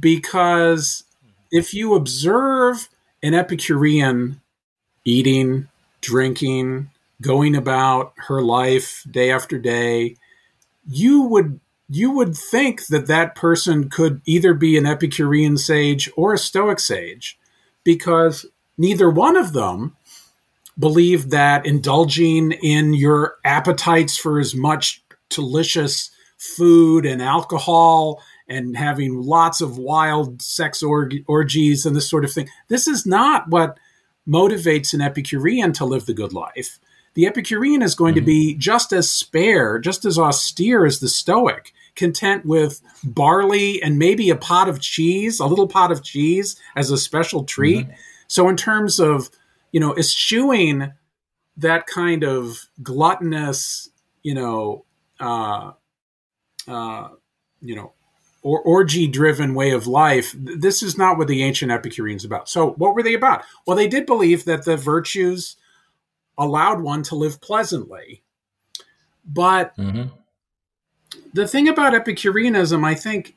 because if you observe an Epicurean eating, drinking, going about her life day after day, you would you would think that that person could either be an Epicurean sage or a Stoic sage, because neither one of them believed that indulging in your appetites for as much delicious food and alcohol and having lots of wild sex org- orgies and this sort of thing. This is not what motivates an Epicurean to live the good life. The Epicurean is going to be just as spare, just as austere as the Stoic, content with barley and maybe a pot of cheese, a little pot of cheese as a special treat. So, in terms of, you know, eschewing that kind of gluttonous, you know, uh, uh, you know, or orgy driven way of life. This is not what the ancient Epicureans about. So, what were they about? Well, they did believe that the virtues allowed one to live pleasantly. But Mm-hmm. the thing about Epicureanism, I think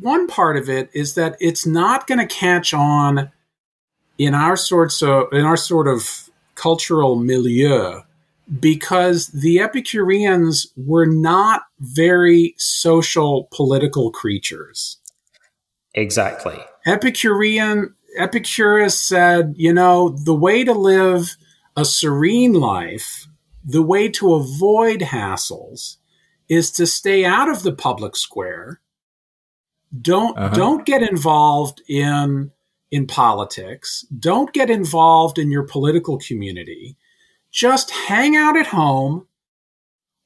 one part of it is that it's not going to catch on in our sorts of in our sort of cultural milieu because the Epicureans were not very social political creatures. Exactly. Epicurean Epicurus said, you know, the way to live a serene life, the way to avoid hassles is to stay out of the public square. Don't Uh-huh. don't get involved in in politics. Don't get involved in your political community. Just hang out at home,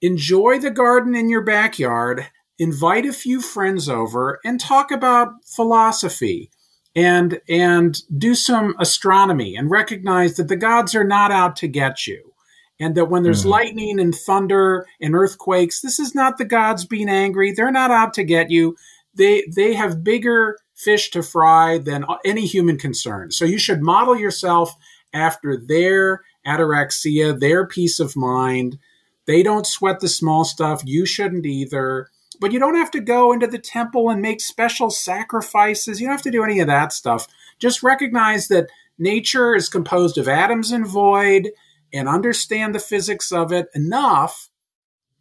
enjoy the garden in your backyard, invite a few friends over and talk about philosophy and and do some astronomy and recognize that the gods are not out to get you. And that when there's mm-hmm. lightning and thunder and earthquakes this is not the gods being angry. They're not out to get you. They they have bigger fish to fry than any human concern. So you should model yourself after their ataraxia their peace of mind. They don't sweat the small stuff. You shouldn't either but you don't have to go into the temple and make special sacrifices. You don't have to do any of that stuff. Just recognize that nature is composed of atoms and void and understand the physics of it enough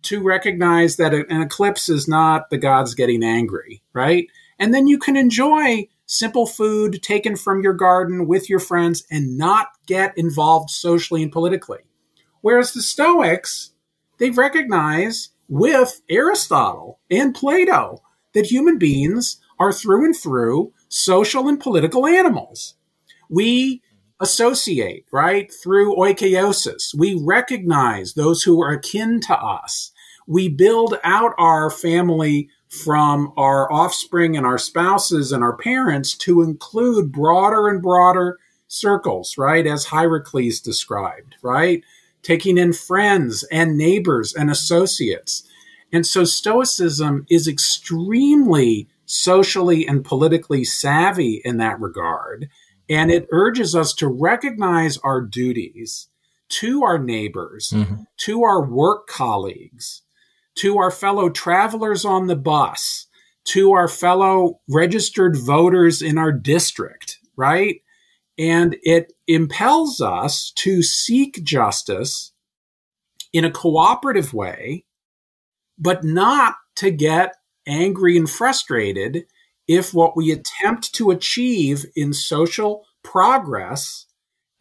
to recognize that an eclipse is not the gods getting angry, right? And then you can enjoy simple food taken from your garden with your friends and not get involved socially and politically. Whereas the Stoics, they recognize with Aristotle and Plato that human beings are through and through social and political animals. We associate, right, through oikeiosis. We recognize those who are akin to us. We build out our family from our offspring and our spouses and our parents to include broader and broader circles, right, as Hierocles described, right? Taking in friends and neighbors and associates. And so Stoicism is extremely socially and politically savvy in that regard. And it urges us to recognize our duties to our neighbors, mm-hmm. to our work colleagues, to our fellow travelers on the bus, to our fellow registered voters in our district, right? And it impels us to seek justice in a cooperative way, but not to get angry and frustrated if what we attempt to achieve in social progress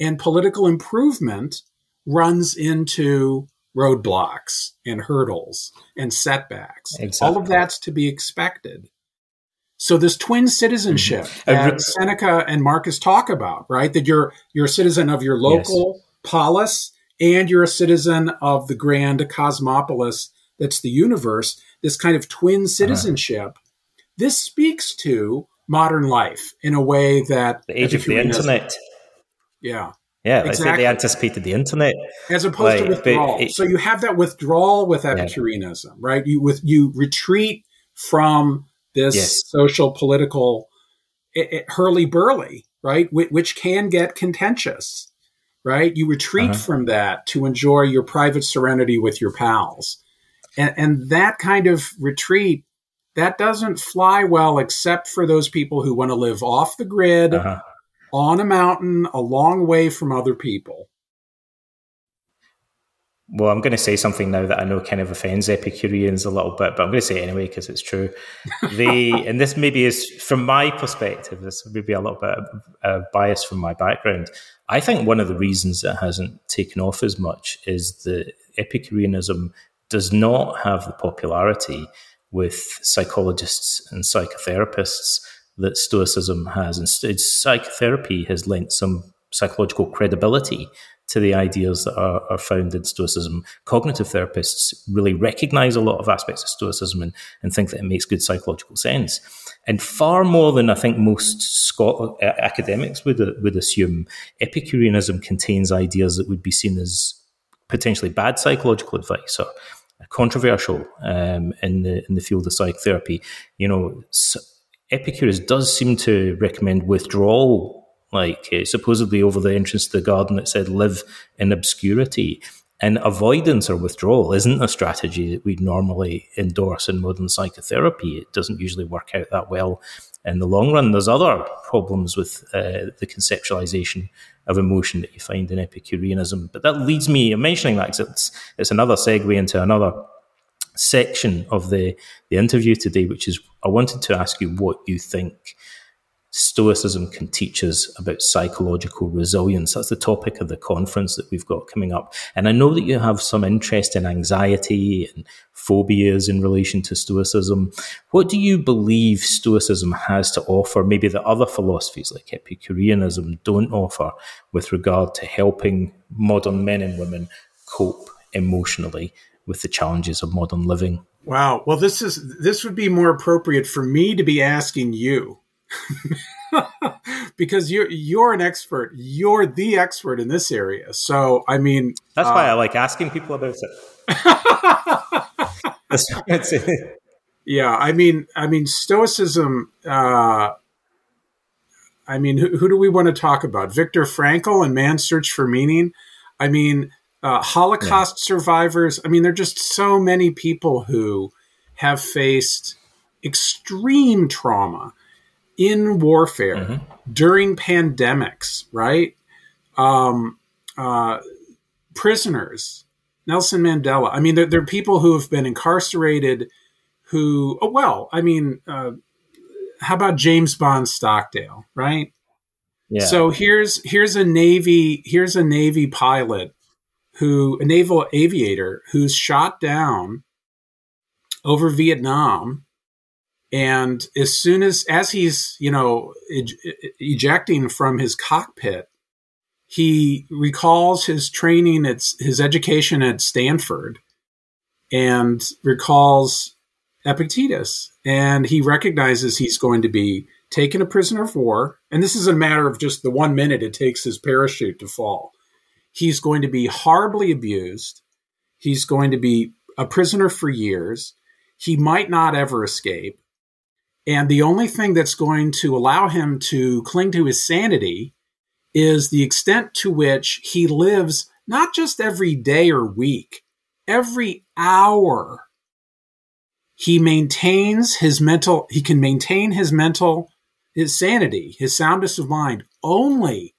and political improvement runs into roadblocks and hurdles and setbacks. Exactly. All of that's to be expected. So this twin citizenship mm-hmm. that Seneca and Marcus talk about, right? That you're you're a citizen of your local yes. polis and you're a citizen of the grand cosmopolis that's the universe. This kind of twin uh-huh. citizenship. Uh-huh. This speaks to modern life in a way that the age of the internet. Yeah. Yeah, exactly. they anticipated the internet as opposed like, to withdrawal. It, so you have that withdrawal with Epicureanism, yeah. right? You with you retreat from this yes. social political hurly burly, right? Which can get contentious, right? You retreat uh-huh. from that to enjoy your private serenity with your pals. And, and that kind of retreat, that doesn't fly well except for those people who want to live off the grid, uh-huh. on a mountain, a long way from other people well, I'm going to say something now that I know kind of offends Epicureans a little bit, but I'm going to say it anyway because it's true. They, and this maybe is from my perspective, this may be a little bit of uh, bias from my background. I think one of the reasons it hasn't taken off as much is that Epicureanism does not have the popularity with psychologists and psychotherapists that Stoicism has. Instead, psychotherapy has lent some psychological credibility to the ideas that are, are, found in Stoicism. Cognitive therapists really recognize a lot of aspects of Stoicism and, and think that it makes good psychological sense. And far more than I think most Scot- uh, academics would, uh, would assume, Epicureanism contains ideas that would be seen as potentially bad psychological advice or controversial um, in the in the field of psychotherapy. You know, Epicurus does seem to recommend withdrawal like uh, supposedly over the entrance to the garden it said live in obscurity. And avoidance or withdrawal isn't a strategy that we'd normally endorse in modern psychotherapy. It doesn't usually work out that well in the long run. There's other problems with uh, the conceptualization of emotion that you find in Epicureanism. But that leads me, I'm mentioning that because it's, it's another segue into another section of the, the interview today, which is I wanted to ask you what you think Stoicism can teach us about psychological resilience. That's the topic of the conference that we've got coming up. And I know that you have some interest in anxiety and phobias in relation to Stoicism. What do you believe Stoicism has to offer, maybe that other philosophies like Epicureanism don't offer with regard to helping modern men and women cope emotionally with the challenges of modern living? Wow. Well, this is this would be more appropriate for me to be asking you because you're you're an expert. You're the expert in this area. So I mean, that's uh, why I like asking people about it. yeah, I mean, I mean, Stoicism. Uh, I mean, who, who, do we want to talk about? Viktor Frankl and Man's Search for Meaning. I mean, uh, Holocaust yeah. survivors. I mean, there are just so many people who have faced extreme trauma in warfare mm-hmm. during pandemics, right? Um, uh, prisoners, Nelson Mandela. I mean, there, there, are people who have been incarcerated who, oh, well, I mean, uh, how about James Bond Stockdale, right? Yeah. So here's here's a navy here's a navy pilot who a naval aviator who's shot down over Vietnam and as soon as as he's you know ejecting from his cockpit he recalls his training at his education at Stanford and recalls Epictetus. And he recognizes he's going to be taken a prisoner of war. And this is a matter of just the 1 minute it takes his parachute to fall. He's going to be horribly abused. He's going to be a prisoner for years. He might not ever escape and the only thing that's going to allow him to cling to his sanity is the extent to which he lives not just every day or week, every hour. He maintains his mental, he can maintain his mental, his sanity, his soundness of mind only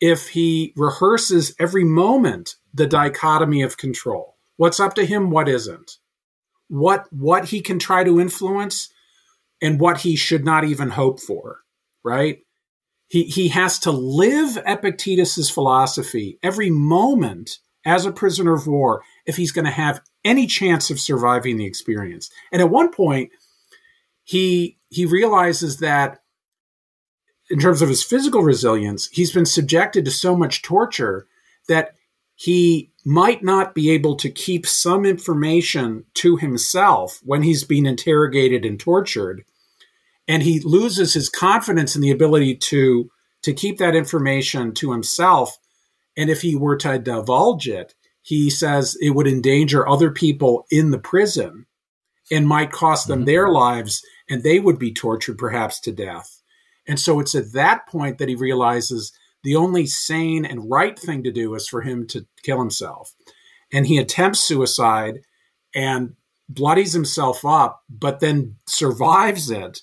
if he rehearses every moment the dichotomy of control. What's up to him, what isn't. What, what he can try to influence and what he should not even hope for, right? He, he has to live Epictetus's philosophy every moment as a prisoner of war if he's going to have any chance of surviving the experience. And at one point, he he realizes that in terms of his physical resilience, he's been subjected to so much torture that he might not be able to keep some information to himself when he's being interrogated and tortured and he loses his confidence in the ability to to keep that information to himself. And if he were to divulge it he says it would endanger other people in the prison and might cost them mm-hmm. their lives and they would be tortured perhaps to death. And so it's at that point that he realizes the only sane and right thing to do is for him to kill himself. And he attempts suicide and bloodies himself up but then survives it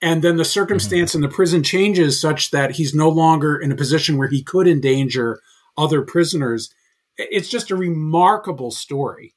and then the circumstance mm-hmm. in the prison changes such that he's no longer in a position where he could endanger other prisoners. It's just a remarkable story.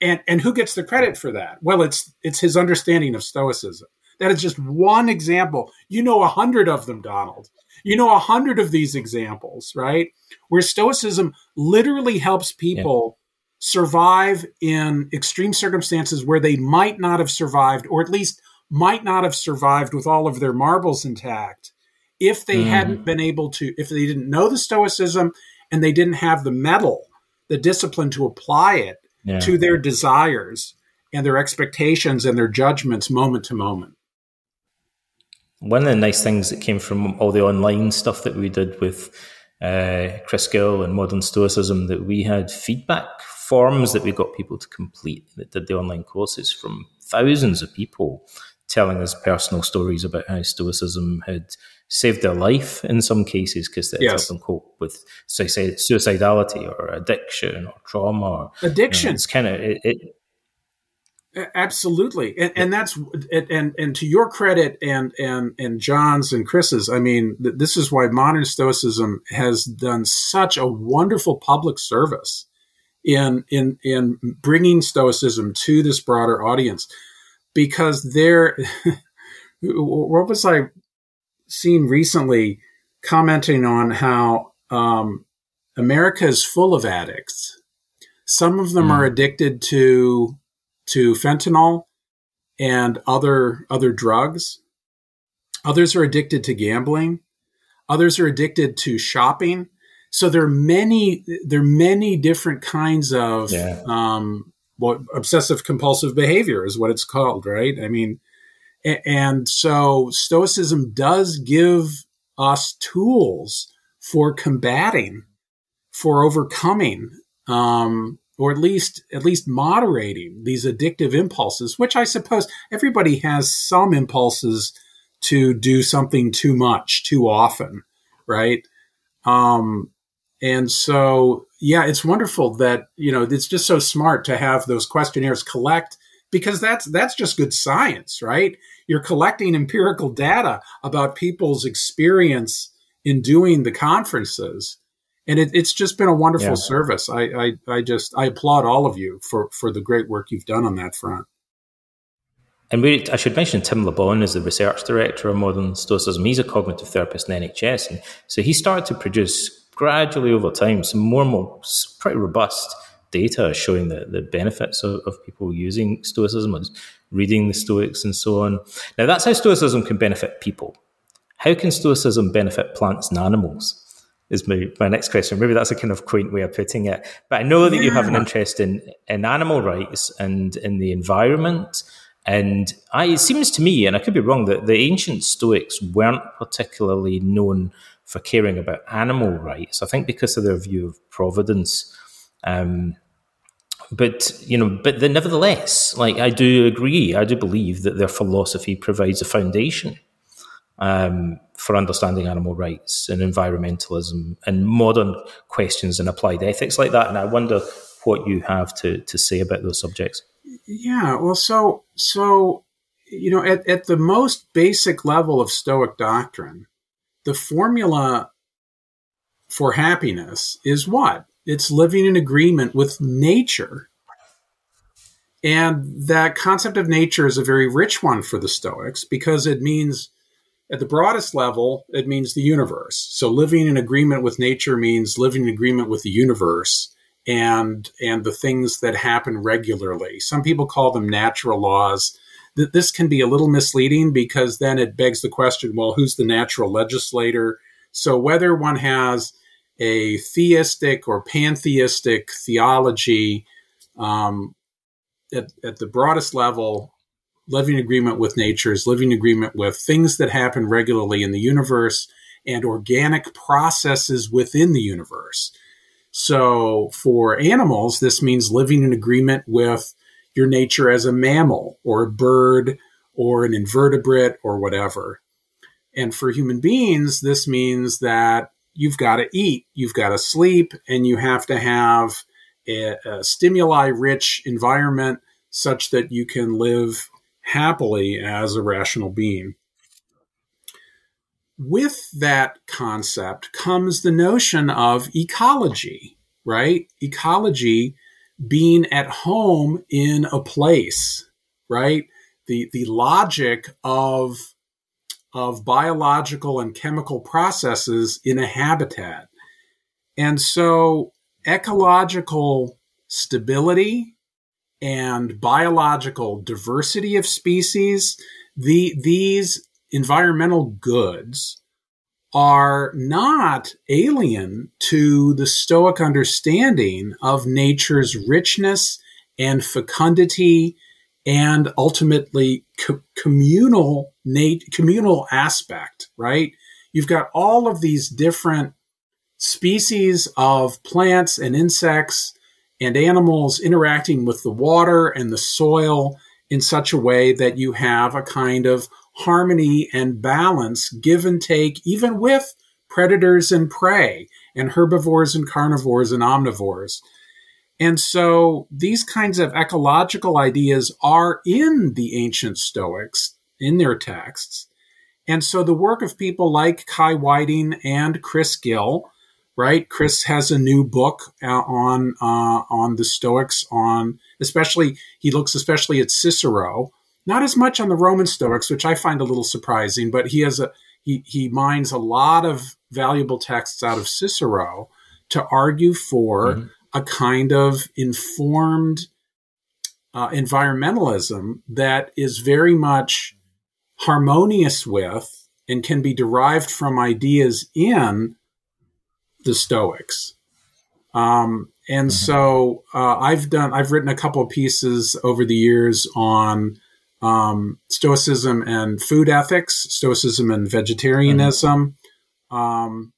And and who gets the credit for that? Well it's it's his understanding of stoicism. That is just one example. You know a hundred of them donald. You know a hundred of these examples right? Where stoicism literally helps people yeah. survive in extreme circumstances where they might not have survived or at least might not have survived with all of their marbles intact if they mm. hadn't been able to, if they didn't know the Stoicism and they didn't have the mettle, the discipline to apply it yeah. to their desires and their expectations and their judgments moment to moment. One of the nice things that came from all the online stuff that we did with uh, Chris Gill and Modern Stoicism that we had feedback forms that we got people to complete that did the online courses from thousands of people telling us personal stories about how Stoicism had saved their life in some cases because it yes. helped them cope with suicidality or addiction or trauma. Or, addiction. You know, it's kind of it, it Absolutely, and, and that's and and to your credit, and and and John's and Chris's. I mean, this is why modern Stoicism has done such a wonderful public service in in in bringing Stoicism to this broader audience because there, what was I seen recently commenting on how um, America is full of addicts. Some of them mm. are addicted to to fentanyl and other other drugs. Others are addicted to gambling. Others are addicted to shopping. So there are many there are many different kinds of yeah. um, what obsessive compulsive behavior is what it's called, right? I mean, and so Stoicism does give us tools for combating, for overcoming, um, or at least at least moderating these addictive impulses. Which I suppose everybody has some impulses to do something too much, too often, right? Um, and so, yeah, it's wonderful that you know it's just so smart to have those questionnaires collect because that's that's just good science, right? You're collecting empirical data about people's experience in doing the conferences, and it, it's just been a wonderful yeah. service. I, I I just I applaud all of you for for the great work you've done on that front. And we, I should mention Tim LeBon is the research director of modern Stoicism. He's a cognitive therapist in NHS, and so he started to produce gradually over time some more and more pretty robust data showing the, the benefits of, of people using Stoicism reading the Stoics and so on. Now, that's how Stoicism can benefit people. How can Stoicism benefit plants and animals? Is my, my next question. Maybe that's a kind of quaint way of putting it. But I know that yeah. you have an interest in, in animal rights and in the environment. And I, it seems to me, and I could be wrong, that the ancient Stoics weren't particularly known for caring about animal rights. I think because of their view of providence. Um, but you know, but the, nevertheless, like I do agree, I do believe that their philosophy provides a foundation um, for understanding animal rights and environmentalism and modern questions and applied ethics like that. And I wonder what you have to to say about those subjects. Yeah, well, so so you know, at, at the most basic level of Stoic doctrine, the formula for happiness is what? It's living in agreement with nature. And that concept of nature is a very rich one for the Stoics because it means, at the broadest level, it means the universe. So living in agreement with nature means living in agreement with the universe and and the things that happen regularly. Some people call them natural laws. This can be a little misleading because then it begs the question, well, who's the natural legislator? So whether one has a theistic or pantheistic theology um, at, at the broadest level, living agreement with nature is living agreement with things that happen regularly in the universe and organic processes within the universe. So for animals, this means living in agreement with your nature as a mammal or a bird or an invertebrate or whatever. And for human beings, this means that you've got to eat, you've got to sleep, and you have to have a, a stimuli rich environment such that you can live happily as a rational being. With that concept comes the notion of ecology, right? Ecology being at home in a place, right? The, the logic of, of biological and chemical processes in a habitat. And so ecological stability and biological diversity of species, the, these environmental goods are not alien to the Stoic understanding of nature's richness and fecundity and ultimately co- communal nat- communal aspect, right? You've got all of these different species of plants and insects and animals interacting with the water and the soil in such a way that you have a kind of harmony and balance, give and take, even with predators and prey, and herbivores and carnivores and omnivores. And so these kinds of ecological ideas are in the ancient Stoics, in their texts. And so the work of people like Kai Whiting and Chris Gill, right? Chris has a new book uh, on uh, on the Stoics, on especially he looks especially at Cicero, not as much on the Roman Stoics, which I find a little surprising, but he has a he he mines a lot of valuable texts out of Cicero to argue for mm-hmm. a kind of informed uh, environmentalism that is very much harmonious with and can be derived from ideas in the Stoics. Um, and mm-hmm. so uh, I've done I've written a couple of pieces over the years on um, Stoicism and food ethics, Stoicism and vegetarianism, Um,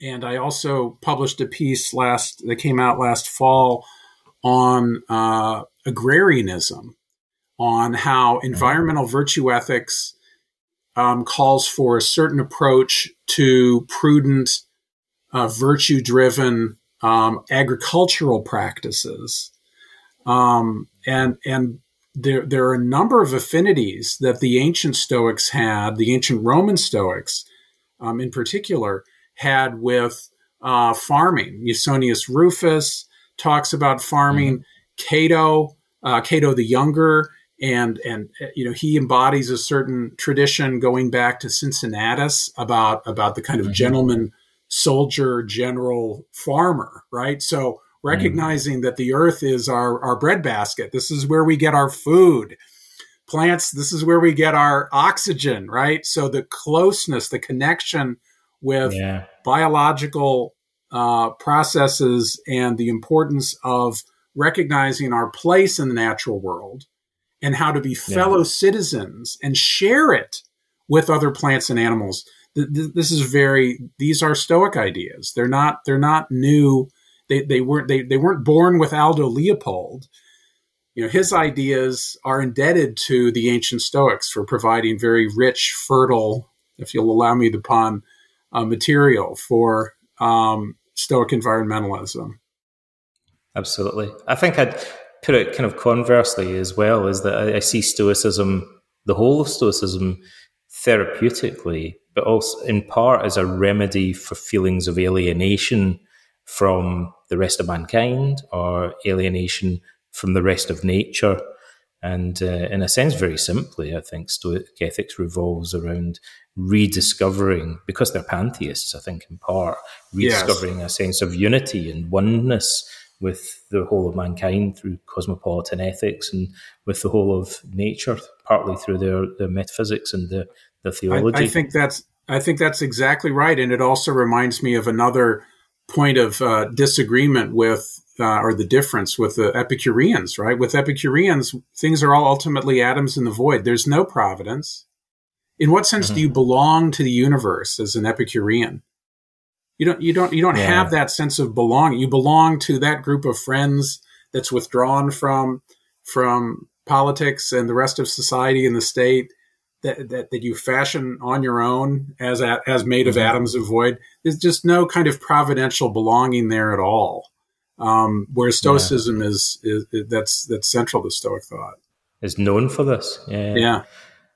and I also published a piece last that came out last fall on uh, agrarianism, on how environmental virtue ethics um, calls for a certain approach to prudent, uh, virtue driven um, agricultural practices. Um, and, and there, there are a number of affinities that the ancient Stoics had, the ancient Roman Stoics um, in particular, had with uh, farming. Musonius Rufus talks about farming. Mm-hmm. Cato, uh, Cato the Younger, and and you know he embodies a certain tradition going back to Cincinnatus about about the kind of mm-hmm. gentleman soldier general farmer right so recognizing mm-hmm. that the earth is our our breadbasket this is where we get our food plants this is where we get our oxygen right so the closeness the connection with yeah. biological uh, processes and the importance of recognizing our place in the natural world and how to be fellow yeah. citizens and share it with other plants and animals. This is very; these are Stoic ideas. They're not. They're not new. They, they weren't. They, they weren't born with Aldo Leopold. You know, his ideas are indebted to the ancient Stoics for providing very rich, fertile, if you'll allow me the pun, uh, material for um, Stoic environmentalism. Absolutely, I think I'd put it kind of conversely as well is that I, I see Stoicism, the whole of Stoicism, therapeutically, but also in part as a remedy for feelings of alienation from the rest of mankind or alienation from the rest of nature. And uh, in a sense, very simply, I think Stoic ethics revolves around rediscovering, because they're pantheists, I think, in part, rediscovering yes. a sense of unity and oneness with the whole of mankind through cosmopolitan ethics and with the whole of nature, partly through their, their metaphysics and the, the theology. I, I think that's I think that's exactly right, and it also reminds me of another point of uh, disagreement with uh, or the difference with the Epicureans. Right, with Epicureans, things are all ultimately atoms in the void. There's no providence. In what sense mm-hmm. do you belong to the universe as an Epicurean? you don't you don't you don't yeah. have that sense of belonging. You belong to that group of friends that's withdrawn from from politics and the rest of society and the state that, that, that you fashion on your own as as made of mm-hmm. atoms of void. There's just no kind of providential belonging there at all. Um, whereas Stoicism yeah. is, is, is, that's that's central to Stoic thought. Is known for this. Yeah. Yeah.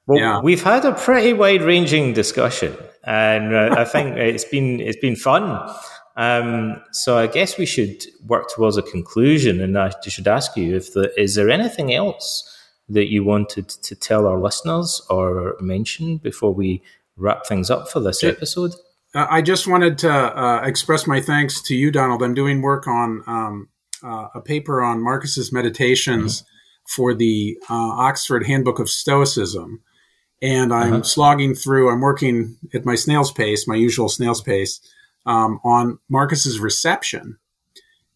Well, yeah. we've had a pretty wide-ranging discussion, and uh, I think it's been it's been fun. Um, so I guess we should work towards a conclusion, and I should ask you if the, is there anything else that you wanted to tell our listeners or mention before we wrap things up for this episode? I just wanted to uh, express my thanks to you, Donald. I'm doing work on um, uh, a paper on Marcus's meditations mm-hmm. for the uh, Oxford Handbook of Stoicism and I'm uh-huh. slogging through. I'm working at my snail's pace, my usual snail's pace, um, on Marcus's reception,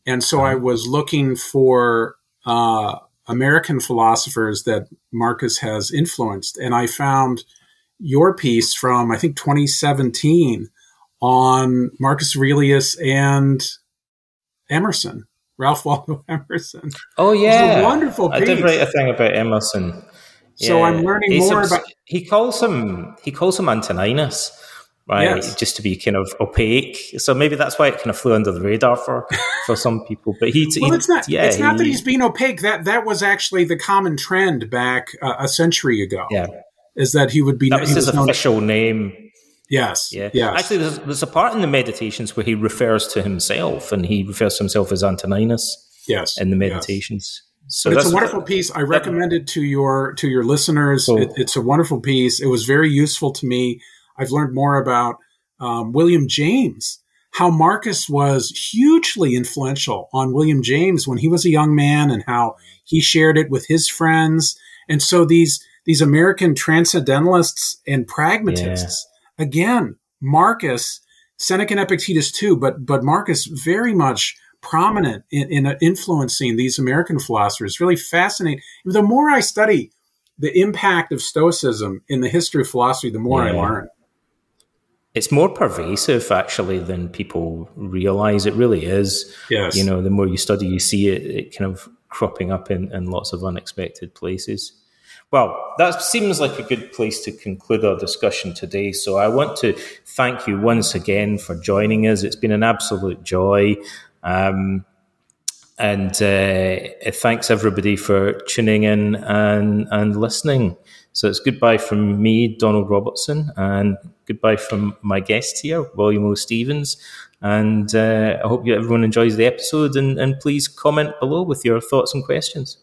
and so uh-huh. I was looking for uh, American philosophers that Marcus has influenced, and I found your piece from I think 2017 on Marcus Aurelius and Emerson. Ralph Waldo Emerson. Oh yeah, wonderful. Piece. I did write a thing about Emerson. So I'm learning more about. He calls him he calls him Antoninus, right? Yes. Just to be kind of opaque. So maybe that's why it kind of flew under the radar for for some people. But he, well, he, it's not. Yeah, it's not he, that he's being opaque. That that was actually the common trend back uh, a century ago. Yeah, is that he would be that was his was official name. Yes. Yeah. Yes. Actually, there's, there's a part in the meditations where he refers to himself, and he refers to himself as Antoninus. Yes. In the meditations. Yes. So it's a wonderful piece. I recommend it to your to your listeners. Cool. It, it's a wonderful piece. It was very useful to me. I've learned more about um, William James, how Marcus was hugely influential on William James when he was a young man, and how he shared it with his friends. And so these these American transcendentalists and pragmatists, yeah. again, Marcus, Seneca and Epictetus too, but but Marcus very much prominent in, in influencing these American philosophers. Really fascinating. The more I study the impact of Stoicism in the history of philosophy, the more yeah. I learn. It's more pervasive actually than people realize. It really is. Yes. You know, the more you study, you see it, it kind of cropping up in, in lots of unexpected places. Well, that seems like a good place to conclude our discussion today. So I want to thank you once again for joining us. It's been an absolute joy. Um, and uh, thanks everybody for tuning in and, and listening. So it's goodbye from me, Donald Robertson, and goodbye from my guest here, William O. Stephens. And uh, I hope everyone enjoys the episode and, and please comment below with your thoughts and questions.